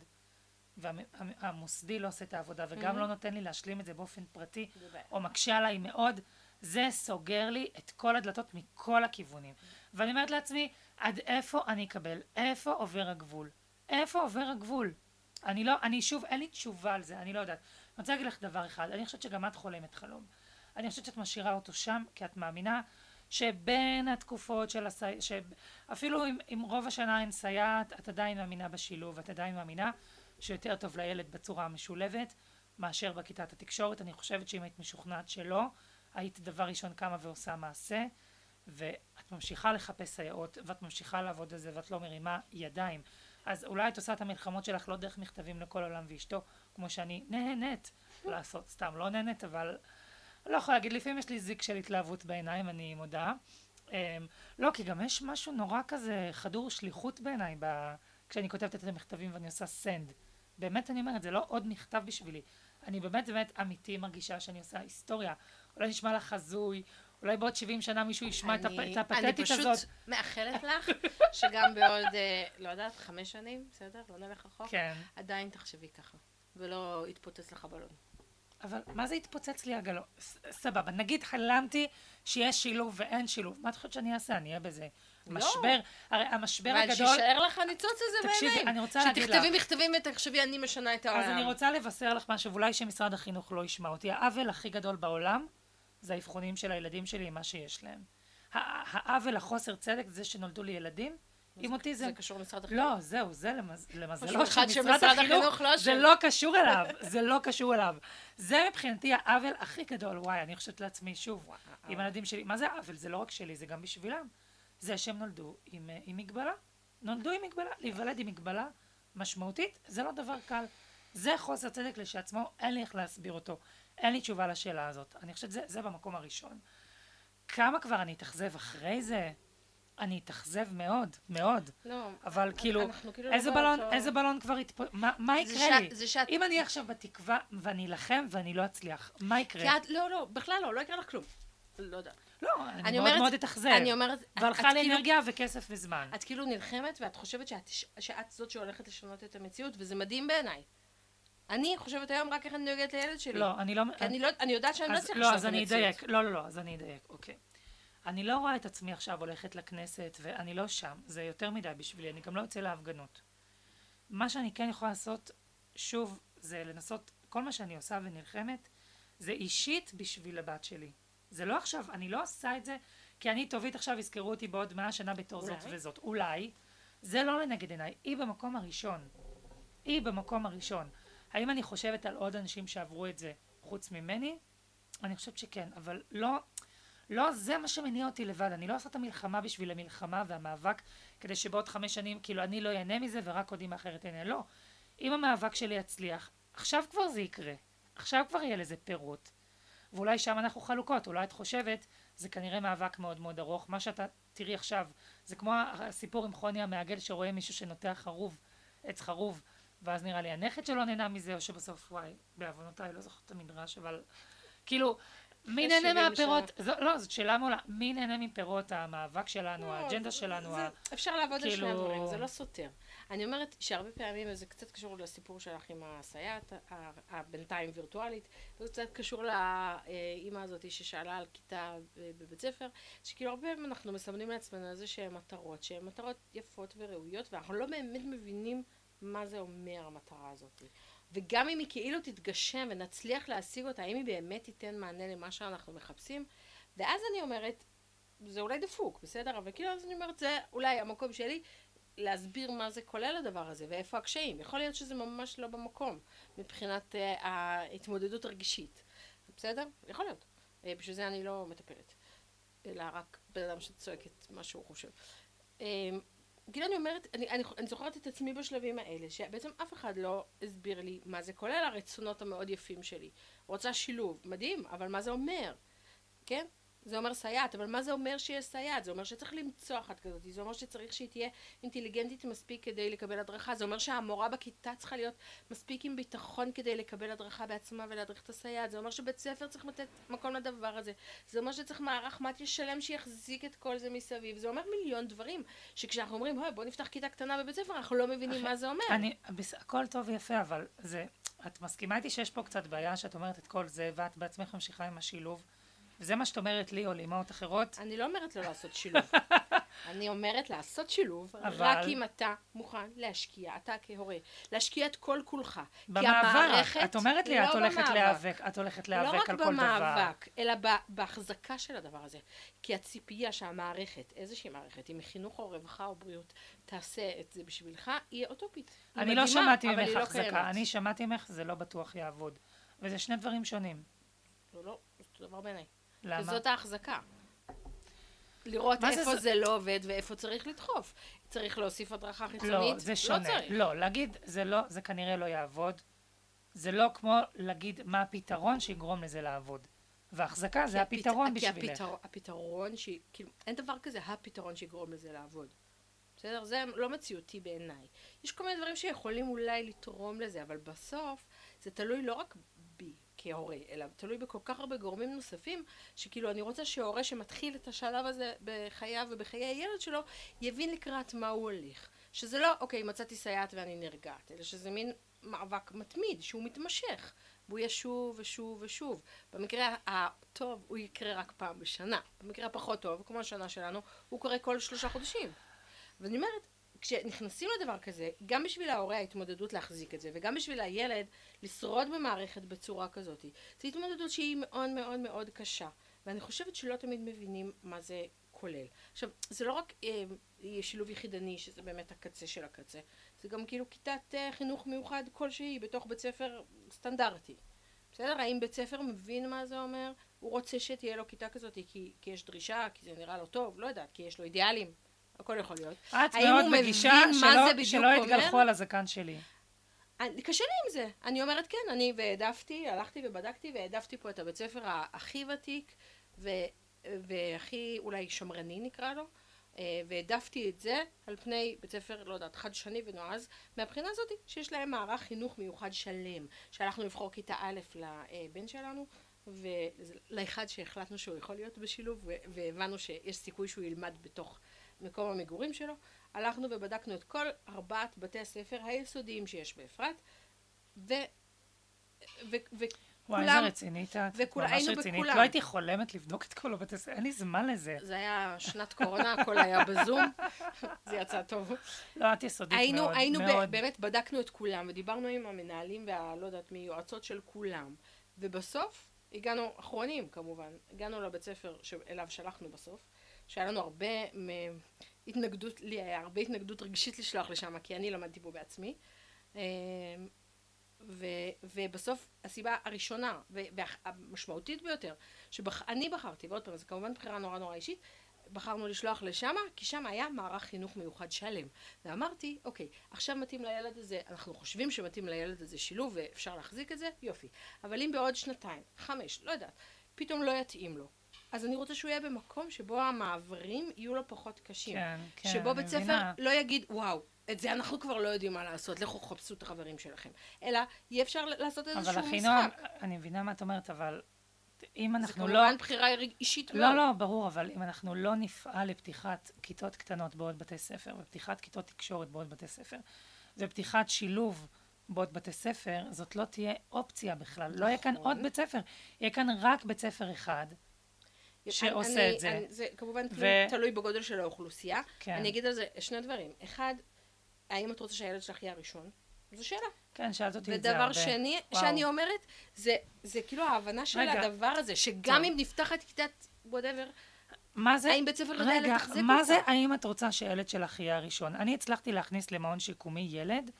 והמוסדי לא עושה את העבודה, וגם. לא נותן לי להשלים את זה באופן פרטי. או מקשה עליי מאוד, זה סוגר לי את כל הדלתות מכל הכיוונים. ואני אומרת לעצמי, עד איפה אני אקבל? איפה עובר הגבול? איפה עובר הגבול? אני לא, אני שוב, אין לי תשובה על זה, אני לא יודעת. אני רוצה להגיד לך דבר אחד, אני חושבת שגם את חולמת חלום. אני חושבת שאת משאירה אותו שם, כי את מאמינה שבין התקופות של הסייעת, שאפילו אם, אם רוב השנה אין סייעת, את עדיין מאמינה בשילוב, את עדיין מאמינה שיותר טוב לילד בצורה המשולבת מאשר בכיתת התקשורת. אני חושבת שאם היית משוכנעת שלא, היית דבר ראשון קמה ועושה מעשה, ואת ממשיכה לחפש סייעות, ואת ממשיכה לעבוד על זה, ואת לא מרימה ידיים. אז אולי את עושה את המלחמות שלך לא דרך מכתבים לכל העולם ואשתו, כמו שאני נהנית לעשות, סתם לא נהנית, אבל לא יכולה להגיד, לפעמים יש לי זיק של התלהבות בעיניים, אני מודה. Um, לא, כי גם יש משהו נורא כזה חדור שליחות בעיניי, ב... כשאני כותבת את המכתבים ואני עושה סנד. באמת אני אומרת, זה לא עוד מכתב בשבילי. אני באמת באמת אמיתי מרגישה שאני עושה היסטוריה. אולי נשמע לך הזוי, אולי בעוד 70 שנה מישהו ישמע את, הפ... אני- את הפתטית הזאת. אני פשוט מאחלת לך שגם בעוד, אה, לא יודעת, חמש שנים, בסדר? לא נלך רחוק. כן. עדיין תחשבי ככה. ולא יתפוצץ לך בלון. אבל מה זה התפוצץ לי הגלון? סבבה, נגיד חלמתי שיש שילוב ואין שילוב. מה את חושבת שאני אעשה? אני אהיה בזה. משבר. הרי המשבר אבל הגדול... שיישאר לך הניצוץ הזה תקשיבי, בעיניים. אני רוצה להגיד שתכתבי מכתבים ותחשבי, אני משנה את העולם. אז אני רוצה לבשר לך משהו, ואולי שמשרד החינוך לא ישמע אותי. העוול הכי גדול בעולם זה האבחונים של הילדים שלי עם מה שיש להם. העוול, החוסר צדק, זה שנולדו לי ילדים עם אוטיזם. זה קשור למשרד החינוך. לא, זהו, זה למז... למזלו של משרד החינוך לא זה. לא קשור אליו, זה לא קשור אליו. זה מבחינתי העוול הכי גדול, וואי, אני חושבת לעצמי, שוב, עם הילדים שלי, מה זה עוול? זה לא רק שלי, זה גם בשבילם. זה שהם נולדו עם, אה, עם מגבלה. נולדו עם מגבלה. להיוולד עם מגבלה משמעותית, זה לא דבר קל. זה חוסר צדק לשעצמו, אין לי איך להסביר אותו. אין לי תשובה לשאלה הזאת. אני חושבת שזה זה במקום הראשון. כמה כבר אני אתאכזב אחרי זה? אני אתאכזב מאוד, מאוד. לא, אבל כאילו, אנחנו כאילו לא איזה בלון, באותו- איזה בלון כבר יתפ... מה, מה יקרה שאת- לי? זה שאת... אם אני עכשיו בתקווה ואני אלחם ואני לא אצליח, מה יקרה? כי את, לא, לא, בכלל לא, לא יקרה לך כלום. לא יודעת. לא, אני, אני מאוד מאוד אתאכזב. אני אומרת, והלכה לי כאילו- אנרגיה וכסף וזמן. את כאילו נלחמת ואת חושבת שאת, זאת שהולכת לשנות את המציאות, וזה מדהים בעיניי. אני חושבת היום רק איך אני דואגת לילד שלי. לא, אני לא... כי אני, לא, אני יודעת שאני לא אז, אצליח לא, לשנות אז את אני המציאות. אדייק. לא, לא, לא, אז אני אדייק, אוקיי. אני לא רואה את עצמי עכשיו הולכת לכנסת, ואני לא שם. זה יותר מדי בשבילי, אני גם לא יוצא להפגנות. מה שאני כן יכולה לעשות, שוב, זה לנסות, כל מה שאני עושה ונלחמת, זה אישית בשביל הבת שלי. זה לא עכשיו, אני לא עושה את זה, כי אני טובית עכשיו יזכרו אותי בעוד מאה שנה בתור זאת. וזאת. אולי. זה לא לנגד עיניי. היא במקום הראשון. היא במקום הראשון. האם אני חושבת על עוד אנשים שעברו את זה חוץ ממני? אני חושבת שכן, אבל לא, לא זה מה שמניע אותי לבד. אני לא עושה את המלחמה בשביל המלחמה והמאבק, כדי שבעוד חמש שנים, כאילו, אני לא ייהנה מזה ורק עוד אימא אחרת תהנה. לא. אם המאבק שלי יצליח, עכשיו כבר זה יקרה. עכשיו כבר יהיה לזה פירוט. ואולי שם אנחנו חלוקות. אולי את חושבת, זה כנראה מאבק מאוד מאוד ארוך. מה שאתה תראי עכשיו, זה כמו הסיפור עם חוני המעגל שרואה מישהו שנוטע חרוב, עץ חרוב, ואז נראה לי הנכד שלו נהנה מזה, או שבסוף, וואי, בעוונותיי, לא זוכרת את המדרש, אבל כאילו, מי נהנה מהפירות? זו, לא, זאת שאלה מעולה. מי נהנה מפירות המאבק שלנו, לא, האג'נדה שלנו? זה, ה... אפשר לעבוד כאילו... על שני כאילו- הדברים, זה לא סותר. אני אומרת שהרבה פעמים, וזה קצת קשור לסיפור שלך עם הסייעת, הבינתיים וירטואלית, זה קצת קשור לאימא הזאת ששאלה על כיתה בבית ספר, שכאילו הרבה פעמים אנחנו מסמנים לעצמנו איזה שהן מטרות, שהן מטרות יפות וראויות, ואנחנו לא באמת מבינים מה זה אומר המטרה הזאת. וגם אם היא כאילו תתגשם ונצליח להשיג אותה, האם היא באמת תיתן מענה למה שאנחנו מחפשים? ואז אני אומרת, זה אולי דפוק, בסדר? אבל כאילו אז אני אומרת, זה אולי המקום שלי להסביר מה זה כולל הדבר הזה ואיפה הקשיים. יכול להיות שזה ממש לא במקום מבחינת uh, ההתמודדות הרגישית. בסדר? יכול להיות. Uh, בשביל זה אני לא מטפלת. אלא רק בן אדם שצועק את מה שהוא חושב. Uh, כאילו אני אומרת, אני, אני, אני זוכרת את עצמי בשלבים האלה, שבעצם אף אחד לא הסביר לי מה זה כולל הרצונות המאוד יפים שלי. רוצה שילוב, מדהים, אבל מה זה אומר? כן? זה אומר סייעת, אבל מה זה אומר שיש סייעת? זה אומר שצריך למצוא אחת כזאת, זה אומר שצריך שהיא תהיה אינטליגנטית מספיק כדי לקבל הדרכה, זה אומר שהמורה בכיתה צריכה להיות מספיק עם ביטחון כדי לקבל הדרכה בעצמה ולהדריך את הסייעת, זה אומר שבית ספר צריך לתת מקום לדבר הזה, זה אומר שצריך מערך מתיה שלם שיחזיק את כל זה מסביב, זה אומר מיליון דברים, שכשאנחנו אומרים, אוי בוא נפתח כיתה קטנה בבית ספר, אנחנו לא מבינים מה זה אומר. אני, הכל טוב ויפה, אבל זה, את מסכימה איתי שיש פה קצת בעיה שאת אומרת את כל זה, ואת בעצמך ממשיכה עם השילוב. וזה מה שאת אומרת לי או לאמהות אחרות? אני לא אומרת לא לעשות שילוב. אני אומרת לעשות שילוב, אבל... רק אם אתה מוכן להשקיע, אתה כהורה, להשקיע את כל כולך. במאבק. את אומרת לי, לא את הולכת במאבק. להיאבק, את הולכת לא להיאבק לא על כל דבר. לא רק במאבק, אלא בהחזקה של הדבר הזה. כי הציפייה שהמערכת, איזושהי מערכת, אם היא חינוך או רווחה או בריאות, תעשה את זה בשבילך, היא אוטופית. אני לא שמעתי ממך לא החזקה, אני שמעתי ממך, זה לא בטוח יעבוד. וזה שני דברים שונים. לא, לא, זה דבר בעיניי. למה? וזאת ההחזקה. לראות איפה זה, זה לא עובד ואיפה צריך לדחוף. צריך להוסיף הדרכה לא, חיצונית? לא, זה שונה. לא צריך. לא, להגיד, זה לא, זה כנראה לא יעבוד. זה לא כמו להגיד מה הפתרון שיגרום לזה לעבוד. והחזקה זה הפת... הפתרון בשבילך. כי הפתר... הפתרון, ש... כאילו, אין דבר כזה הפתרון שיגרום לזה לעבוד. בסדר? זה לא מציאותי בעיניי. יש כל מיני דברים שיכולים אולי לתרום לזה, אבל בסוף זה תלוי לא רק כהורה, אלא תלוי בכל כך הרבה גורמים נוספים, שכאילו אני רוצה שהורה שמתחיל את השלב הזה בחייו ובחיי הילד שלו, יבין לקראת מה הוא הולך. שזה לא, אוקיי, מצאתי סייעת ואני נרגעת, אלא שזה מין מאבק מתמיד, שהוא מתמשך, והוא יהיה שוב ושוב ושוב. במקרה הטוב הוא יקרה רק פעם בשנה. במקרה הפחות טוב, כמו השנה שלנו, הוא קורה כל שלושה חודשים. ואני אומרת, כשנכנסים לדבר כזה, גם בשביל ההורה ההתמודדות להחזיק את זה, וגם בשביל הילד לשרוד במערכת בצורה כזאת, זו התמודדות שהיא מאוד מאוד מאוד קשה, ואני חושבת שלא תמיד מבינים מה זה כולל. עכשיו, זה לא רק אה, שילוב יחידני, שזה באמת הקצה של הקצה, זה גם כאילו כיתת אה, חינוך מיוחד כלשהי בתוך בית ספר סטנדרטי. בסדר? האם בית ספר מבין מה זה אומר? הוא רוצה שתהיה לו כיתה כזאת כי, כי יש דרישה, כי זה נראה לו טוב, לא יודעת, כי יש לו אידיאלים. הכל יכול להיות. את מאוד מגישה שלא, שלא יתגלחו על הזקן שלי. אני, קשה לי עם זה. אני אומרת כן, אני והעדפתי, הלכתי ובדקתי והעדפתי פה את הבית ספר הכי ותיק ו, והכי אולי שמרני נקרא לו, אה, והעדפתי את זה על פני בית ספר, לא יודעת, חדשני ונועז, מהבחינה הזאת שיש להם מערך חינוך מיוחד שלם, שהלכנו לבחור כיתה א' לבן שלנו, ולאחד שהחלטנו שהוא יכול להיות בשילוב, והבנו שיש סיכוי שהוא ילמד בתוך מקום המגורים שלו, הלכנו ובדקנו את כל ארבעת בתי הספר היסודיים שיש באפרת, ו... ו... ו... וואי, איזה רצינית את. וכול, ממש רצינית. בכולם. לא הייתי חולמת לבדוק את כל הבתי ספר, אין לי זמן לזה. זה היה שנת קורונה, הכל היה בזום, זה יצא טוב. לא, את יסודית היינו, מאוד. היינו מאוד. באמת, בדקנו את כולם, ודיברנו עם המנהלים והלא יודעת מי, יועצות של כולם. ובסוף, הגענו, אחרונים כמובן, הגענו לבית ספר שאליו שלחנו בסוף, שהיה לנו הרבה התנגדות, לי היה הרבה התנגדות רגשית לשלוח לשם, כי אני למדתי בו בעצמי. אמ, ו, ובסוף הסיבה הראשונה והמשמעותית ביותר שאני בחרתי, ועוד פעם, זו כמובן בחירה נורא נורא אישית, בחרנו לשלוח לשם, כי שם היה מערך חינוך מיוחד שלם. ואמרתי, אוקיי, עכשיו מתאים לילד הזה, אנחנו חושבים שמתאים לילד הזה שילוב ואפשר להחזיק את זה, יופי. אבל אם בעוד שנתיים, חמש, לא יודעת, פתאום לא יתאים לו, אז אני רוצה שהוא יהיה במקום שבו המעברים יהיו לו פחות קשים. כן, כן, שבו אני בית ספר מבינה. לא יגיד, וואו, את זה אנחנו כבר לא יודעים מה לעשות, לכו חפשו את החברים שלכם. אלא יהיה אפשר לעשות איזשהו אבל משחק. אחינועם, אני מבינה מה את אומרת, אבל אם זה אנחנו לא... כמובן בחירה אישית מאוד. לא, לא, ברור, אבל אם אנחנו לא נפעל לפתיחת כיתות קטנות בעוד בתי ספר, ופתיחת כיתות תקשורת בעוד בתי ספר, ופתיחת שילוב בעוד בתי ספר, זאת לא תהיה אופציה בכלל. לא יהיה כאן נכון. עוד בית ספר, יהיה כאן רק בית ספר אחד. שעושה אני- את זה. אני- זה כמובן ו- תלוי- בגודל של האוכלוסייה. כן. אני אגיד על זה שני דברים. אחד, האם את רוצה שהילד שלך יהיה הראשון? זו שאלה. כן, שאלת אותי את זה הרבה. ודבר שני, וואו. שאני אומרת, זה, זה כאילו ההבנה של רגע. הדבר הזה, שגם טוב. אם נפתחת כיתת whatever, מה זה, האם בית ספר יודע רגע, לתחזק מה אותה? זה האם את רוצה שהילד שלך יהיה הראשון? אני הצלחתי להכניס למעון שיקומי ילד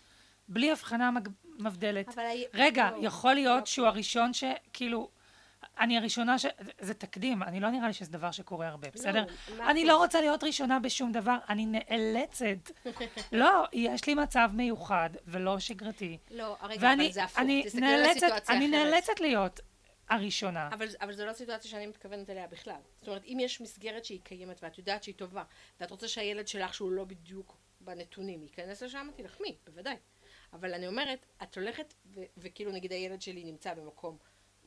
בלי אבחנה מג- מבדלת. אבל רגע, לא, יכול להיות לא. שהוא הראשון שכאילו... אני הראשונה ש... זה תקדים, אני לא נראה לי שזה דבר שקורה הרבה, בסדר? מה אני לא רוצה? להיות ראשונה בשום דבר, אני נאלצת. לא, יש לי מצב מיוחד ולא שגרתי. לא, רגע, ואני אבל זה הפוך, אני תסתכלי על הסיטואציה אני אחרת. נאלצת להיות הראשונה. אבל, אבל זו לא הסיטואציה שאני מתכוונת אליה בכלל. זאת אומרת, אם יש מסגרת שהיא קיימת ואת יודעת שהיא טובה, ואת רוצה שהילד שלך, שהוא לא בדיוק בנתונים, ייכנס לשם, תילחמי, בוודאי. אבל אני אומרת, את הולכת, ו- וכאילו נגיד הילד שלי נמצא במקום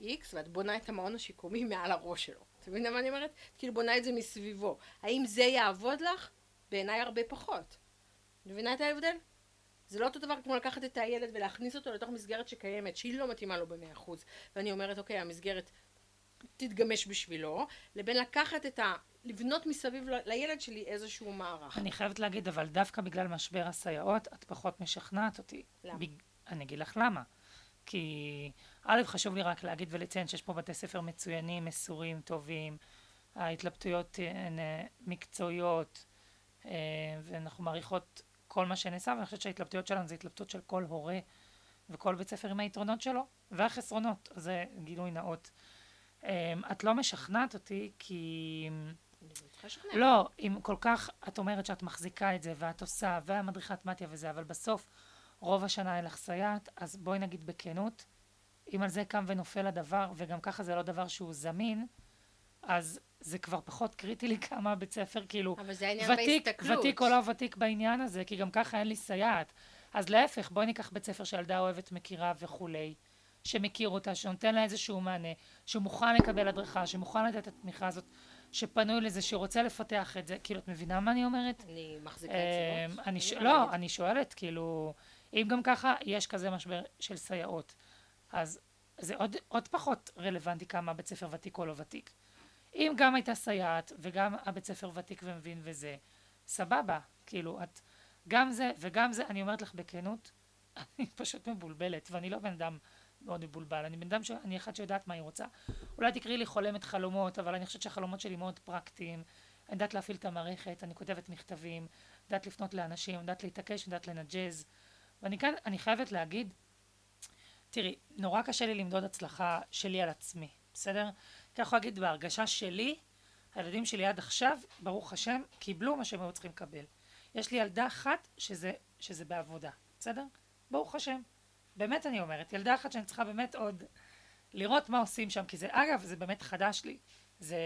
X, ואת בונה את המעון השיקומי מעל הראש שלו. את מבינה מה אני אומרת? את כאילו בונה את זה מסביבו. האם זה יעבוד לך? בעיניי הרבה פחות. את מבינה את ההבדל? זה לא אותו דבר כמו לקחת את הילד ולהכניס אותו לתוך מסגרת שקיימת, שהיא לא מתאימה לו במאה אחוז. ואני אומרת, אוקיי, המסגרת תתגמש בשבילו, לבין לקחת את ה... לבנות מסביב ל- לילד שלי איזשהו מערך. אני חייבת להגיד, אבל דווקא בגלל משבר הסייעות, את פחות משכנעת אותי. למה? בג... אני אגיד לך למה. כי א', חשוב לי רק להגיד ולציין שיש פה בתי ספר מצוינים, מסורים, טובים. ההתלבטויות הן אה, מקצועיות, אה, ואנחנו מעריכות כל מה שנעשה, ואני חושבת שההתלבטויות שלנו זה התלבטות של כל הורה וכל בית ספר עם היתרונות שלו והחסרונות, זה גילוי נאות. אה, את לא משכנעת אותי כי... לא, אם כל כך את אומרת שאת מחזיקה את זה ואת עושה והמדריכת מתיה וזה, אבל בסוף רוב השנה אין לך סייעת, אז בואי נגיד בכנות, אם על זה קם ונופל הדבר, וגם ככה זה לא דבר שהוא זמין, אז זה כבר פחות קריטי לי כמה בית ספר, כאילו, אבל זה העניין ותיק, בהסתכלות. ותיק או לא ותיק בעניין הזה, כי גם ככה אין לי סייעת. אז להפך, בואי ניקח בית ספר שילדה אוהבת, מכירה וכולי, שמכיר אותה, שנותן לה איזשהו מענה, שמוכן לקבל הדרכה, שמוכן לתת את התמיכה הזאת, שפנוי לזה, שרוצה לפתח את זה, כאילו, את מבינה מה אני אומרת? אני מחזיקה אמ, תשובות. אני ש... אין לי מה לא. אני שואלת, כאילו, אם גם ככה יש כזה משבר של סייעות, אז זה עוד, עוד פחות רלוונטי כמה בית ספר ותיק או לא ותיק. אם גם הייתה סייעת, וגם הבית ספר ותיק ומבין וזה, סבבה, כאילו, את, גם זה וגם זה, אני אומרת לך בכנות, אני פשוט מבולבלת, ואני לא בן אדם מאוד מבולבל, אני בן אדם, ש... אני אחת שיודעת מה היא רוצה. אולי תקראי לי חולמת חלומות, אבל אני חושבת שהחלומות שלי מאוד פרקטיים. אני יודעת להפעיל את המערכת, אני כותבת מכתבים, יודעת לפנות לאנשים, יודעת להתעקש, יודעת לנג'ז. ואני כאן, אני חייבת להגיד, תראי, נורא קשה לי למדוד הצלחה שלי על עצמי, בסדר? אני יכולה להגיד, בהרגשה שלי, הילדים שלי עד עכשיו, ברוך השם, קיבלו מה שהם היו צריכים לקבל. יש לי ילדה אחת שזה, שזה בעבודה, בסדר? ברוך השם. באמת אני אומרת, ילדה אחת שאני צריכה באמת עוד לראות מה עושים שם, כי זה, אגב, זה באמת חדש לי. זה,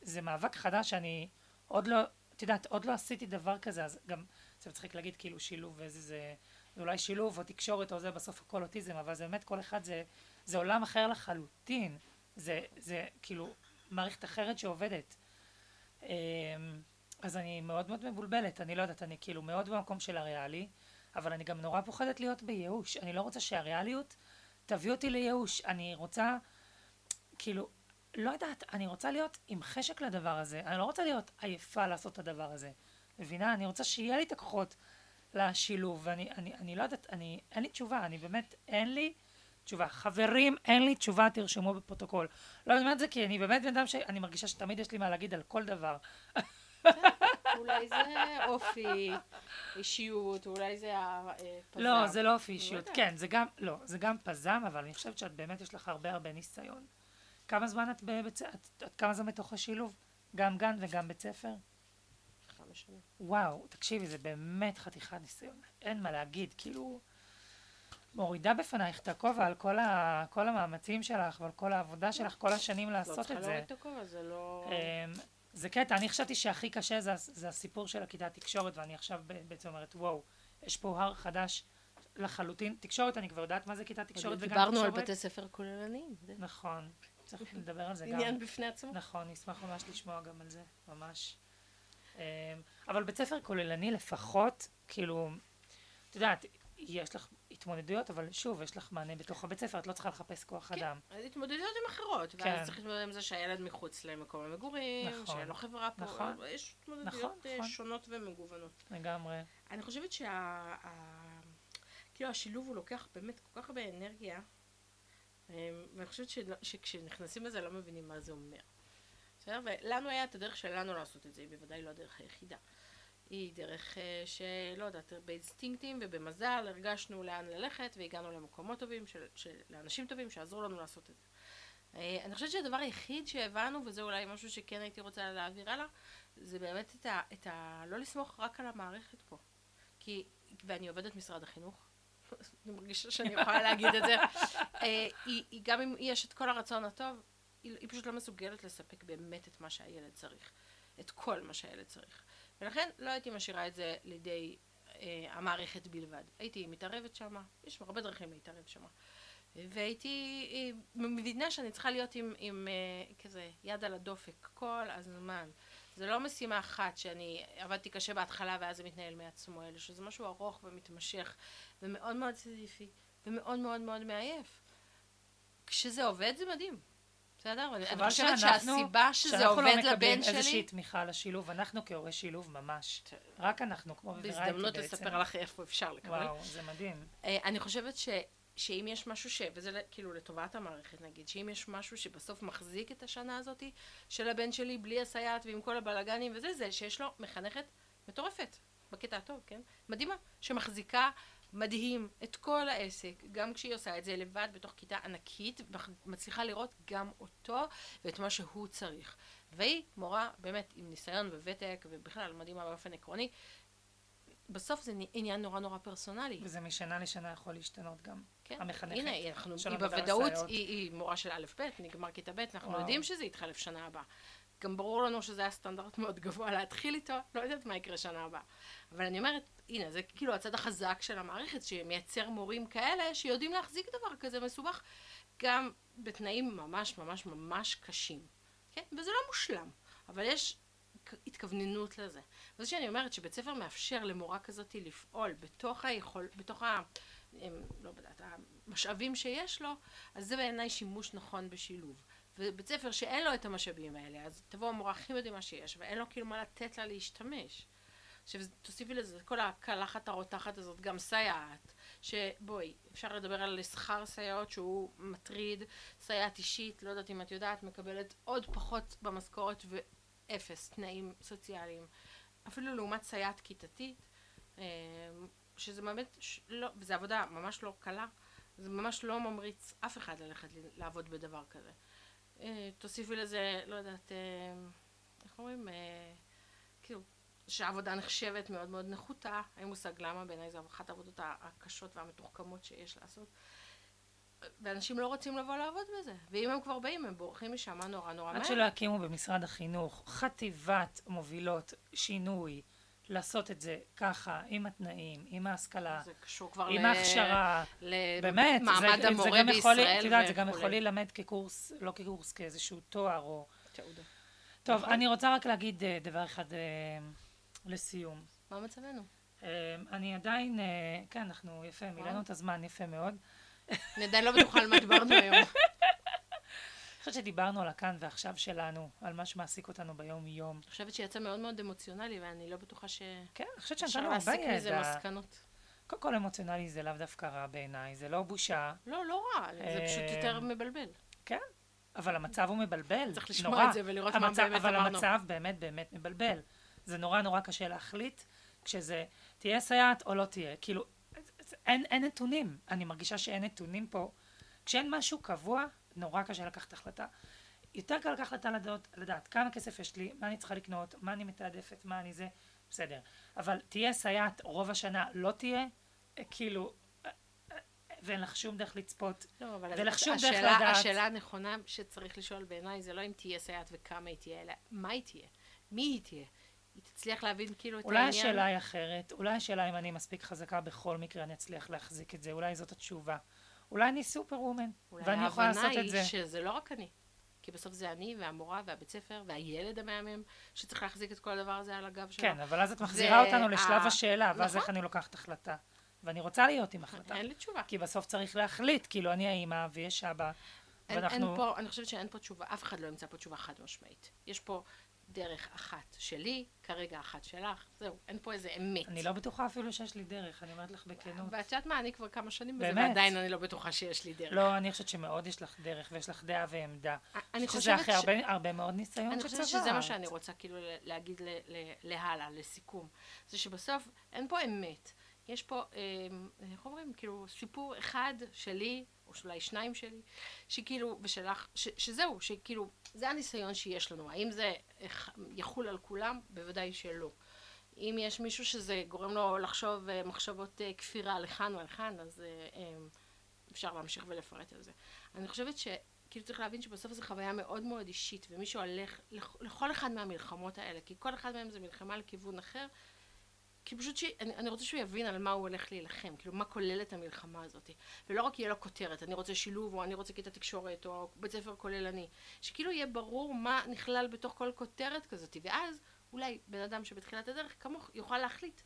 זה מאבק חדש שאני עוד לא, את יודעת, עוד לא עשיתי דבר כזה, אז גם, זה מצחיק להגיד כאילו שילוב ואיזה זה, זה אולי שילוב או תקשורת או זה בסוף הכל אוטיזם, אבל זה באמת כל אחד זה, זה עולם אחר לחלוטין. זה, זה כאילו מערכת אחרת שעובדת. אמ, אז אני מאוד מאוד מבולבלת, אני לא יודעת, אני כאילו מאוד במקום של הריאלי, אבל אני גם נורא פוחדת להיות בייאוש. אני לא רוצה שהריאליות תביא אותי לייאוש. אני רוצה, כאילו, לא יודעת, אני רוצה להיות עם חשק לדבר הזה. אני לא רוצה להיות עייפה לעשות את הדבר הזה. מבינה? אני רוצה שיהיה לי את הכוחות לשילוב, ואני אני, אני לא יודעת, אני, אין לי תשובה, אני באמת, אין לי תשובה. חברים, אין לי תשובה, תרשמו בפרוטוקול. לא, אני אומרת את זה כי אני באמת בן אדם שאני מרגישה שתמיד יש לי מה להגיד על כל דבר. אולי זה אופי, אישיות, אולי זה הפזם. לא, זה לא אופי אישיות. יודעת. כן, זה גם, לא, זה גם פזם, אבל אני חושבת שאת באמת יש לך הרבה הרבה ניסיון. כמה זמן את בבית ספר? את, את כמה זמן בתוך השילוב? גם גן וגם בית ספר? שנים. וואו, תקשיבי, זה באמת חתיכת ניסיון. אין מה להגיד, כאילו... מורידה בפנייך את הכובע על כל, ה, כל המאמצים שלך ועל כל העבודה שלך כל השנים לא לעשות צריכה את זה. להוריד את הכובע, זה לא... אמ, זה קטע, אני חשבתי שהכי קשה זה, זה הסיפור של הכיתה תקשורת, ואני עכשיו ב- בעצם אומרת, וואו, יש פה הר חדש לחלוטין. תקשורת, אני כבר יודעת מה זה כיתה תקשורת וגם תקשורת. דיברנו על בתי ספר כוללניים, נכון, צריך לדבר על זה גם. עניין בפני עצמו. נכון, נשמח ממש לשמוע גם על זה, ממש. אמ, אבל בית ספר כוללני לפחות, כאילו, את יודעת, יש לך התמודדויות, אבל שוב, יש לך מענה בתוך הבית ספר, את לא צריכה לחפש כוח אדם. אז התמודדויות עם אחרות, כן. ואז צריך להתמודד עם זה שהילד מחוץ למקום המגורים, נכון. שאין לו חברה פה, נכון. יש התמודדויות נכון, אה, נכון. שונות ומגוונות. לגמרי. אני חושבת שה... ה- כאילו השילוב הוא לוקח באמת כל כך הרבה אנרגיה, אמ, ואני חושבת שלא- שכשנכנסים לזה לא מבינים מה זה אומר. בסדר? ולנו היה את הדרך שלנו לעשות את זה, היא בוודאי לא הדרך היחידה. היא דרך אה, שלא יודעת, באינסטינקטים ובמזל הרגשנו לאן ללכת והגענו למקומות טובים, של, של, לאנשים טובים שעזרו לנו לעשות את זה. אה, אני חושבת שהדבר היחיד שהבנו, וזה אולי משהו שכן הייתי רוצה להעביר הלאה, זה באמת את ה... את ה לא לסמוך רק על המערכת פה. כי, ואני עובדת משרד החינוך, אני מרגישה שאני יכולה להגיד את זה, אה, היא, היא, גם אם יש את כל הרצון הטוב, היא, היא פשוט לא מסוגלת לספק באמת את מה שהילד צריך. את כל מה שהילד צריך. ולכן לא הייתי משאירה את זה לידי אה, המערכת בלבד. הייתי מתערבת שמה, יש הרבה דרכים להתערב שמה. והייתי אה, מבינה שאני צריכה להיות עם, עם אה, כזה יד על הדופק כל הזמן. זה לא משימה אחת שאני עבדתי קשה בהתחלה ואז זה מתנהל מעצמו, אלא שזה משהו ארוך ומתמשך ומאוד מאוד סיזיפי ומאוד מאוד מאוד מעייף. כשזה עובד זה מדהים. בסדר? אני חושבת שאנחנו- שהסיבה שזה שאנחנו עובד לא מקבלים לבן איזושהי שלי... תמיכה לשילוב, אנחנו כהורי שילוב ממש. רק אנחנו, כמו בוורייטי בעצם. בהזדמנות לספר לך איפה אפשר לקבל. וואו, זה מדהים. אה, אני חושבת ש, שאם יש משהו ש... וזה כאילו לטובת המערכת נגיד, שאם יש משהו שבסוף מחזיק את השנה הזאת של הבן שלי בלי הסייעת ועם כל הבלגנים וזה, זה שיש לו מחנכת מטורפת, בקטע הטוב, כן? מדהימה, שמחזיקה מדהים את כל העסק, גם כשהיא עושה את זה לבד בתוך כיתה ענקית, מצליחה לראות גם אותו ואת מה שהוא צריך. והיא מורה באמת עם ניסיון וותק ובכלל מדהימה באופן עקרוני. בסוף זה עניין נורא נורא פרסונלי. וזה משנה לשנה יכול להשתנות גם. כן. המחנכת. הנה, אנחנו, היא בוודאות. היא, היא מורה של א' ב', נגמר כיתה ב', אנחנו וואו. יודעים שזה יתחלף שנה הבאה. גם ברור לנו שזה היה סטנדרט מאוד גבוה להתחיל איתו, לא יודעת מה יקרה שנה הבאה. אבל אני אומרת, הנה, זה כאילו הצד החזק של המערכת, שמייצר מורים כאלה שיודעים להחזיק דבר כזה מסובך, גם בתנאים ממש ממש ממש קשים. כן? וזה לא מושלם, אבל יש התכווננות לזה. וזה שאני אומרת שבית ספר מאפשר למורה כזאת לפעול בתוך היכול, בתוך ה... הם, לא יודעת, המשאבים שיש לו, אז זה בעיניי שימוש נכון בשילוב. ובית ספר שאין לו את המשאבים האלה, אז תבוא המורה הכי מדהימה שיש, ואין לו כאילו מה לתת לה להשתמש. עכשיו תוסיפי לזה כל הקלחת הרותחת הזאת, גם סייעת, שבואי, אפשר לדבר על שכר סייעות שהוא מטריד, סייעת אישית, לא יודעת אם את יודעת, מקבלת עוד פחות במשכורת ואפס תנאים סוציאליים. אפילו לעומת סייעת כיתתית, אה, שזה באמת, לא, וזו עבודה ממש לא קלה, זה ממש לא ממריץ אף אחד ללכת לעבוד בדבר כזה. אה, תוסיפי לזה, לא יודעת, אה, איך אומרים, אה, כאילו, שהעבודה נחשבת מאוד מאוד נחותה, אין מושג למה, בעיניי זו אחת העבודות הקשות והמתוחכמות שיש לעשות. ואנשים לא רוצים לבוא לעבוד בזה, ואם הם כבר באים, הם בורחים משם נורא נורא מהר. עד שלא יקימו במשרד החינוך חטיבת מובילות שינוי, לעשות את זה ככה, עם התנאים, עם ההשכלה, זה עם ל- ההכשרה. באמת, זה- למעמד זה המורה גם יכול- בישראל את יודעת, זה גם. יכול להילמד כקורס, לא כקורס, כאיזשהו תואר או... תעודה. טוב, נכון. אני רוצה רק להגיד אה, דבר אחד אה, לסיום. מה מצבנו? אה, אני עדיין, כן, אנחנו יפה, מילאנו את הזמן יפה מאוד. אני עדיין לא בטוחה על מה דיברנו היום. חושבת שדיברנו על הכאן ועכשיו שלנו, על מה שמעסיק אותנו ביום-יום. אני חושבת שיצא מאוד מאוד אמוציונלי, ואני לא בטוחה שאפשר כן, אני חושבת שנתנו הרבה להסיק מזה ידע. מסקנות. קודם כל אמוציונלי זה לאו דווקא רע בעיניי, זה לא בושה, לא, לא רע, זה פשוט אה, יותר מבלבל. כן, אבל המצב הוא מבלבל, צריך לשמוע נורא. את זה ולראות מה המצב, באמת אבל אמרנו. המצב באמת באמת מבלבל. זה נורא נורא קשה להחליט כשזה תהיה סייעת או לא תהיה. כאילו, אין, אין נתונים. אני מרגישה שאין נתונים פה. כשאין משהו קבוע, נורא קשה לקחת החלטה. יותר קל לקחת החלטה לדעת, לדעת כמה כסף יש לי, מה אני צריכה לקנות, מה אני מתעדפת, מה אני זה, בסדר. אבל תהיה סייעת רוב השנה, לא תהיה, אה, כאילו, אה, אה, ואין לך שום דרך לצפות. לא, אבל ולך אז- שום דרך השאלה- לדעת. השאלה הנכונה שצריך לשאול בעיניי זה לא אם תהיה סייעת וכמה היא תהיה, אלא מה היא תהיה, מי היא תהיה. היא תצליח להבין כאילו את אולי העניין. השאלה היא אחרת, אולי השאלה אם אני מספיק חזקה בכל מקרה אני אצליח להחזיק את זה, אולי זאת התשובה. אולי אני סופר וומן, אולי ואני יכולה ההבנה לעשות את זה. היא שזה לא רק אני. כי בסוף זה אני והמורה והבית ספר והילד המהמם שצריך להחזיק את כל הדבר הזה על הגב שלו. כן, אבל אז את מחזירה אותנו לשלב ה- השאלה, ואז נכון. איך אני לוקחת החלטה. ואני רוצה להיות עם החלטה. אין לי תשובה. כי בסוף צריך להחליט, כאילו אני האימא ויש אבא, אין, ואנחנו... אין פה, אני חושבת שאין פה תשובה, אף אחד לא ימצא פה תשובה חד משמעית. יש פה דרך אחת שלי, כרגע אחת שלך, זהו, אין פה איזה אמת. אני לא בטוחה אפילו שיש לי דרך, אני אומרת לך בכנות. ואת יודעת מה, אני כבר כמה שנים בזה? ועדיין אני לא בטוחה שיש לי דרך. לא, אני חושבת שמאוד יש לך דרך ויש לך דעה ועמדה. אני שזה חושבת אחרי ש- הרבה, הרבה מאוד ניסיון אני שצברת. חושבת שזה מה שאני רוצה כאילו להגיד ל- ל- להלאה, לסיכום. זה שבסוף אין פה אמת. יש פה, אמ, איך אומרים, כאילו סיפור אחד שלי, או אולי שניים שלי, שכאילו, ושלך, ש, שזהו, שכאילו, זה הניסיון שיש לנו. האם זה יחול על כולם? בוודאי שלא. אם יש מישהו שזה גורם לו לחשוב אה, מחשבות אה, כפירה לכאן או לכאן, אז אה, אפשר להמשיך ולפרט על זה. אני חושבת שכאילו צריך להבין שבסוף זו חוויה מאוד מאוד אישית, ומי שהולך לכ- לכל אחד מהמלחמות האלה, כי כל אחד מהם זה מלחמה לכיוון אחר, כי פשוט ש... אני, אני רוצה שהוא יבין על מה הוא הולך להילחם, כאילו מה כוללת המלחמה הזאת. ולא רק יהיה לו כותרת, אני רוצה שילוב, או אני רוצה כיתה תקשורת, או בית ספר כוללני. שכאילו יהיה ברור מה נכלל בתוך כל כותרת כזאת, ואז אולי בן אדם שבתחילת הדרך כמוך יוכל להחליט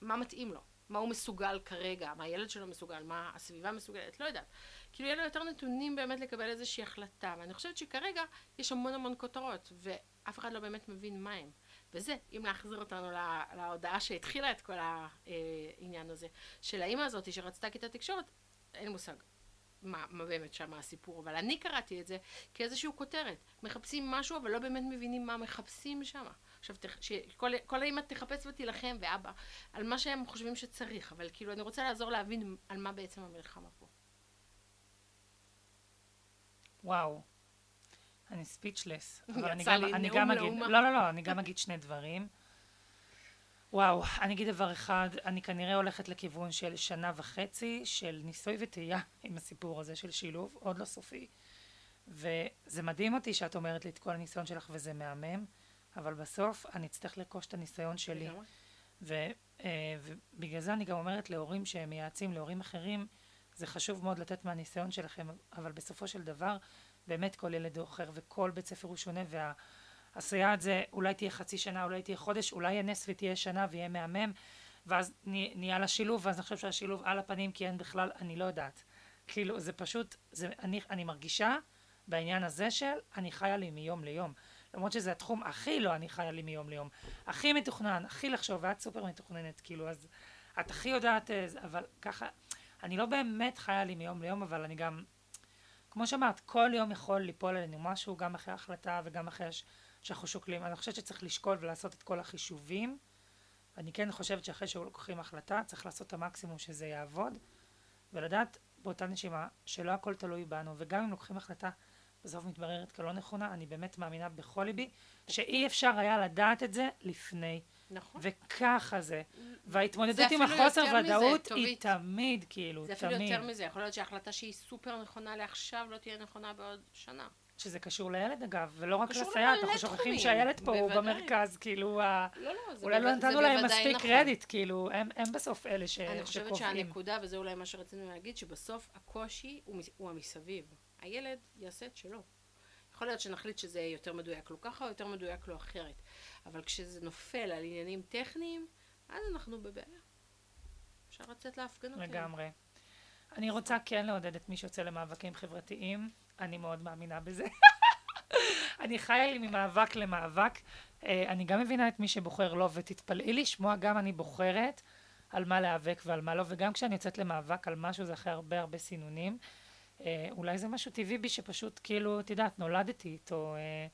מה מתאים לו, מה הוא מסוגל כרגע, מה הילד שלו מסוגל, מה הסביבה מסוגלת, לא יודעת. כאילו יהיה לו יותר נתונים באמת לקבל איזושהי החלטה, ואני חושבת שכרגע יש המון המון כותרות, ואף אחד לא באמת מבין מה הם. וזה, אם להחזיר אותנו לה, להודעה שהתחילה את כל העניין הזה, של האימא הזאת שרצתה כיתה תקשורת, אין מושג. מה, מה באמת שם הסיפור, אבל אני קראתי את זה כאיזושהי כותרת. מחפשים משהו, אבל לא באמת מבינים מה מחפשים שם. עכשיו, שכל כל האמא תחפש ותילחם, ואבא, על מה שהם חושבים שצריך, אבל כאילו, אני רוצה לעזור להבין על מה בעצם המלחמה פה. וואו. אני ספיצ'לס. אבל אני גם, אני גם אגיד. לא, לא, לא, אני גם אגיד שני דברים. וואו, אני אגיד דבר אחד, אני כנראה הולכת לכיוון של שנה וחצי של ניסוי וטעייה עם הסיפור הזה של שילוב, עוד לא סופי. וזה מדהים אותי שאת אומרת לי את כל הניסיון שלך וזה מהמם, אבל בסוף אני אצטרך לרכוש את הניסיון שלי. ו, אה, ובגלל זה אני גם אומרת להורים שהם מייעצים להורים אחרים, זה חשוב מאוד לתת מהניסיון שלכם, אבל בסופו של דבר, באמת כל ילד הוא אחר וכל בית ספר הוא שונה, והסייעת זה אולי תהיה חצי שנה, אולי תהיה חודש, אולי יהיה נס ותהיה שנה ויהיה מהמם, ואז נה- נהיה לה שילוב, ואז אני חושב שהשילוב על הפנים, כי אין בכלל, אני לא יודעת. כאילו, זה פשוט, זה, אני, אני מרגישה בעניין הזה של אני חיה לי מיום ליום. למרות שזה התחום הכי לא אני חיה לי מיום ליום. הכי מתוכנן, הכי לחשוב, ואת סופר מתוכננת, כאילו, אז את הכי יודעת, אה, אבל ככה, אני לא באמת חיה לי מיום ליום, אבל אני גם, כמו שאמרת, כל יום יכול ליפול עלינו משהו, גם אחרי ההחלטה וגם אחרי ש- שאנחנו שוקלים. אני חושבת שצריך לשקול ולעשות את כל החישובים. אני כן חושבת שאחרי שלוקחים החלטה, צריך לעשות את המקסימום שזה יעבוד, ולדעת באותה נשימה שלא הכל תלוי בנו, וגם אם לוקחים החלטה בסוף מתבררת כלא נכונה, אני באמת מאמינה בכל ליבי, שאי אפשר היה לדעת את זה לפני. נכון. וככה זה. וההתמודדות עם החוסר ודאות. היא תמיד, כאילו, זה אפילו תמיד. יותר מזה, יכול להיות שההחלטה שהיא סופר נכונה לעכשיו לא תהיה נכונה בעוד שנה. שזה קשור לילד אגב, ולא רק לסייעת, אנחנו שוכחים שהילד פה הוא. במרכז, כאילו, ה- לא, לא, אולי לא נתנו להם בוודאי מספיק נכון. קרדיט, כאילו, הם הם בסוף אלה ש- אני חושבת שקובעים. שהנקודה, וזה אולי מה שרצינו להגיד, שבסוף הקושי הוא, הוא המסביב. הילד יעשה את שלו. יכול להיות שנחליט שזה יותר מדויק לו ככה, או יותר מדויק לו אחרת. אבל כשזה נופל על עניינים טכניים, אז אנחנו בבעיה. אפשר לצאת להפגנות. לגמרי. אני רוצה כן לעודד את מי שיוצא למאבקים חברתיים, אני מאוד מאמינה בזה. אני חיה לי ממאבק למאבק. אה, אני גם מבינה את מי שבוחר לא, ותתפלאי לשמוע, גם אני בוחרת על מה להיאבק ועל מה לא, וגם כשאני יוצאת למאבק על משהו זה אחרי הרבה הרבה סינונים. אה, אולי זה משהו טבעי בי שפשוט כאילו, את יודעת, נולדתי איתו. אה,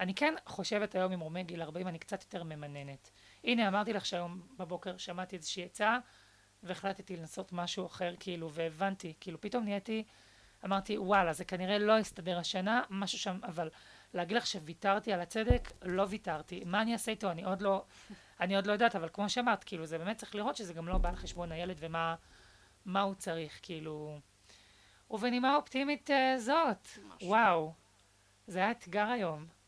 אני כן חושבת היום עם רומי גיל 40, אני קצת יותר ממננת. הנה, אמרתי לך שהיום בבוקר שמעתי איזושהי עצה, והחלטתי לנסות משהו אחר, כאילו, והבנתי, כאילו, פתאום נהייתי, אמרתי, וואלה, זה כנראה לא יסתדר השנה, משהו שם, אבל להגיד לך שוויתרתי על הצדק, לא ויתרתי. מה אני אעשה איתו? אני עוד לא, אני עוד לא יודעת, אבל כמו שאמרת, כאילו, זה באמת צריך לראות שזה גם לא בא על חשבון הילד ומה מה הוא צריך, כאילו... ובנימה אופטימית אה, זאת, משהו. וואו, זה היה אתגר היום.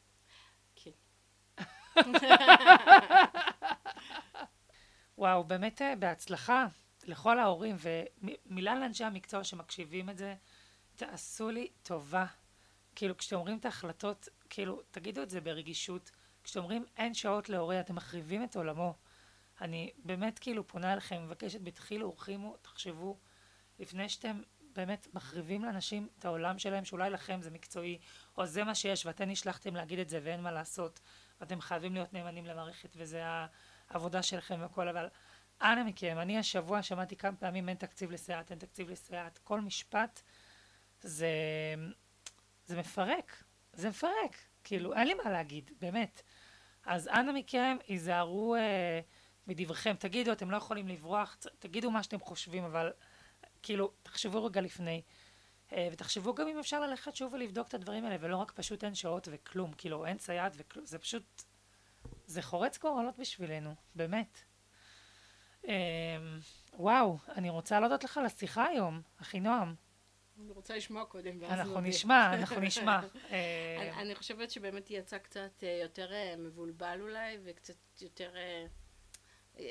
וואו, באמת אה, בהצלחה לכל ההורים, ומילה לאנשי המקצוע שמקשיבים את זה, תעשו לי טובה. כאילו, כשאתם אומרים את ההחלטות, כאילו, תגידו את זה ברגישות. כשאתם אומרים אין שעות להורה, אתם מחריבים את עולמו. אני באמת כאילו פונה אליכם, מבקשת, בתחילו, ורחימו, תחשבו, לפני שאתם באמת מחריבים לאנשים את העולם שלהם, שאולי לכם זה מקצועי, או זה מה שיש, ואתם נשלחתם להגיד את זה ואין מה לעשות, ואתם חייבים להיות נאמנים למערכת, וזה העבודה שלכם והכל, אבל אנא מכם, אני השבוע שמעתי כמה פעמים אין תקציב לסייעת, אין תקציב לסייעת, כל משפט זה, זה מפרק, זה מפרק, כאילו, אין לי מה להגיד, באמת. אז אנא מכם, היזהרו אה, מדבריכם, תגידו, אתם לא יכולים לברוח, תגידו מה שאתם חושבים, אבל כאילו, תחשבו רגע לפני. אה, ותחשבו גם אם אפשר ללכת שוב ולבדוק את הדברים האלה, ולא רק פשוט אין שעות וכלום, כאילו, אין סייעת וכלום, זה פשוט, זה חורץ גורלות בשבילנו, באמת. אה, וואו, אני רוצה להודות לך על השיחה היום, אחינועם. אני רוצה לשמוע קודם, ואז אנחנו נודה. נשמע, אנחנו נשמע. אה, אני, חושבת שבאמת יצא קצת אה, יותר מבולבל אולי, וקצת יותר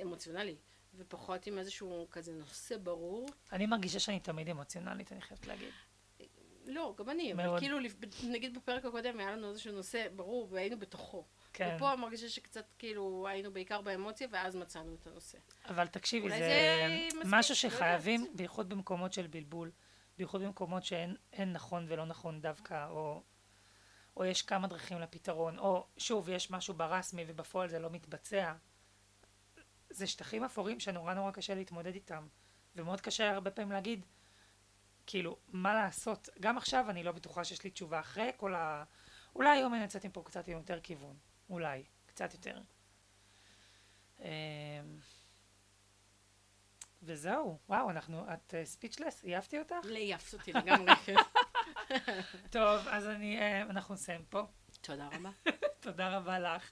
אמוציונלי, ופחות עם איזשהו כזה נושא ברור. אני מרגישה שאני תמיד אמוציונלית, אני חייבת להגיד. לא, גם אני, אבל מאוד. כאילו, לפ- נגיד בפרק הקודם היה לנו איזשהו נושא ברור והיינו בתוכו. כן. ופה מרגישה שקצת כאילו היינו בעיקר באמוציה, ואז מצאנו את הנושא. אבל תקשיבי, זה, זה משהו לא שחייבים, יודעת. בייחוד במקומות של בלבול, בייחוד במקומות שאין אין נכון ולא נכון דווקא, או, או יש כמה דרכים לפתרון, או שוב, יש משהו ברסמי ובפועל זה לא מתבצע. זה שטחים אפורים שנורא נורא קשה להתמודד איתם, ומאוד קשה הרבה פעמים להגיד, כאילו, מה לעשות. גם עכשיו אני לא בטוחה שיש לי תשובה אחרי כל ה... אולי היום אני יוצאת מפה קצת עם יותר כיוון, אולי, קצת יותר. אמ, וזהו, וואו, אנחנו, את ספיצ'לס, העפתי אותך? לעייפת אותי לגמרי. טוב, אז אני, אה, אנחנו נסיים פה. תודה רבה. תודה רבה לך.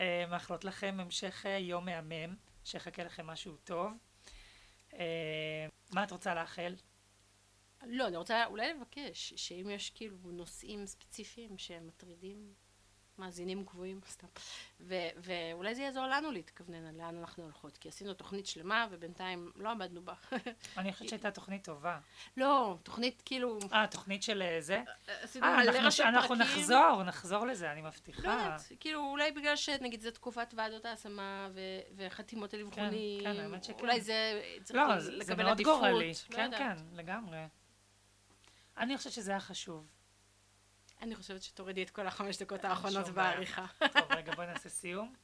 אה, מאחלות לכם המשך אה, יום מהמם, שיחכה לכם משהו טוב. אה, מה את רוצה לאחל? לא, אני רוצה אולי לבקש, שאם יש כאילו נושאים ספציפיים שמטרידים מאזינים קבועים, סתם, ו- ואולי זה יעזור לנו להתכוונן על לאן אנחנו הולכות, כי עשינו תוכנית שלמה ובינתיים לא עמדנו בה. אני חושבת שהייתה תוכנית טובה. לא, תוכנית כאילו, אה, תוכנית של אה, זה? עשינו אה, מלא אנחנו- ראשי אנחנו פרקים. נחזור, נחזור לזה, אני לא מבטיחה. יודעת, כאילו אולי בגלל שנגיד זו תקופת ועדות ההשמה ו- וחתימות על אבחונים, כן, האמת שכן. אולי זה צריך לא, זה זה לקבל מאוד עדיפות, גורלי. לא כן. כן, לגמרי. אני חושבת שזה היה חשוב. אני חושבת שתורידי את כל החמש דקות האחרונות שום בעיה. בעריכה. טוב, רגע, בואי נעשה סיום.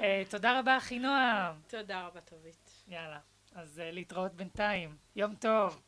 אה, תודה רבה, אחינועם. תודה רבה, טובית. יאללה. אז אה, להתראות בינתיים. יום טוב.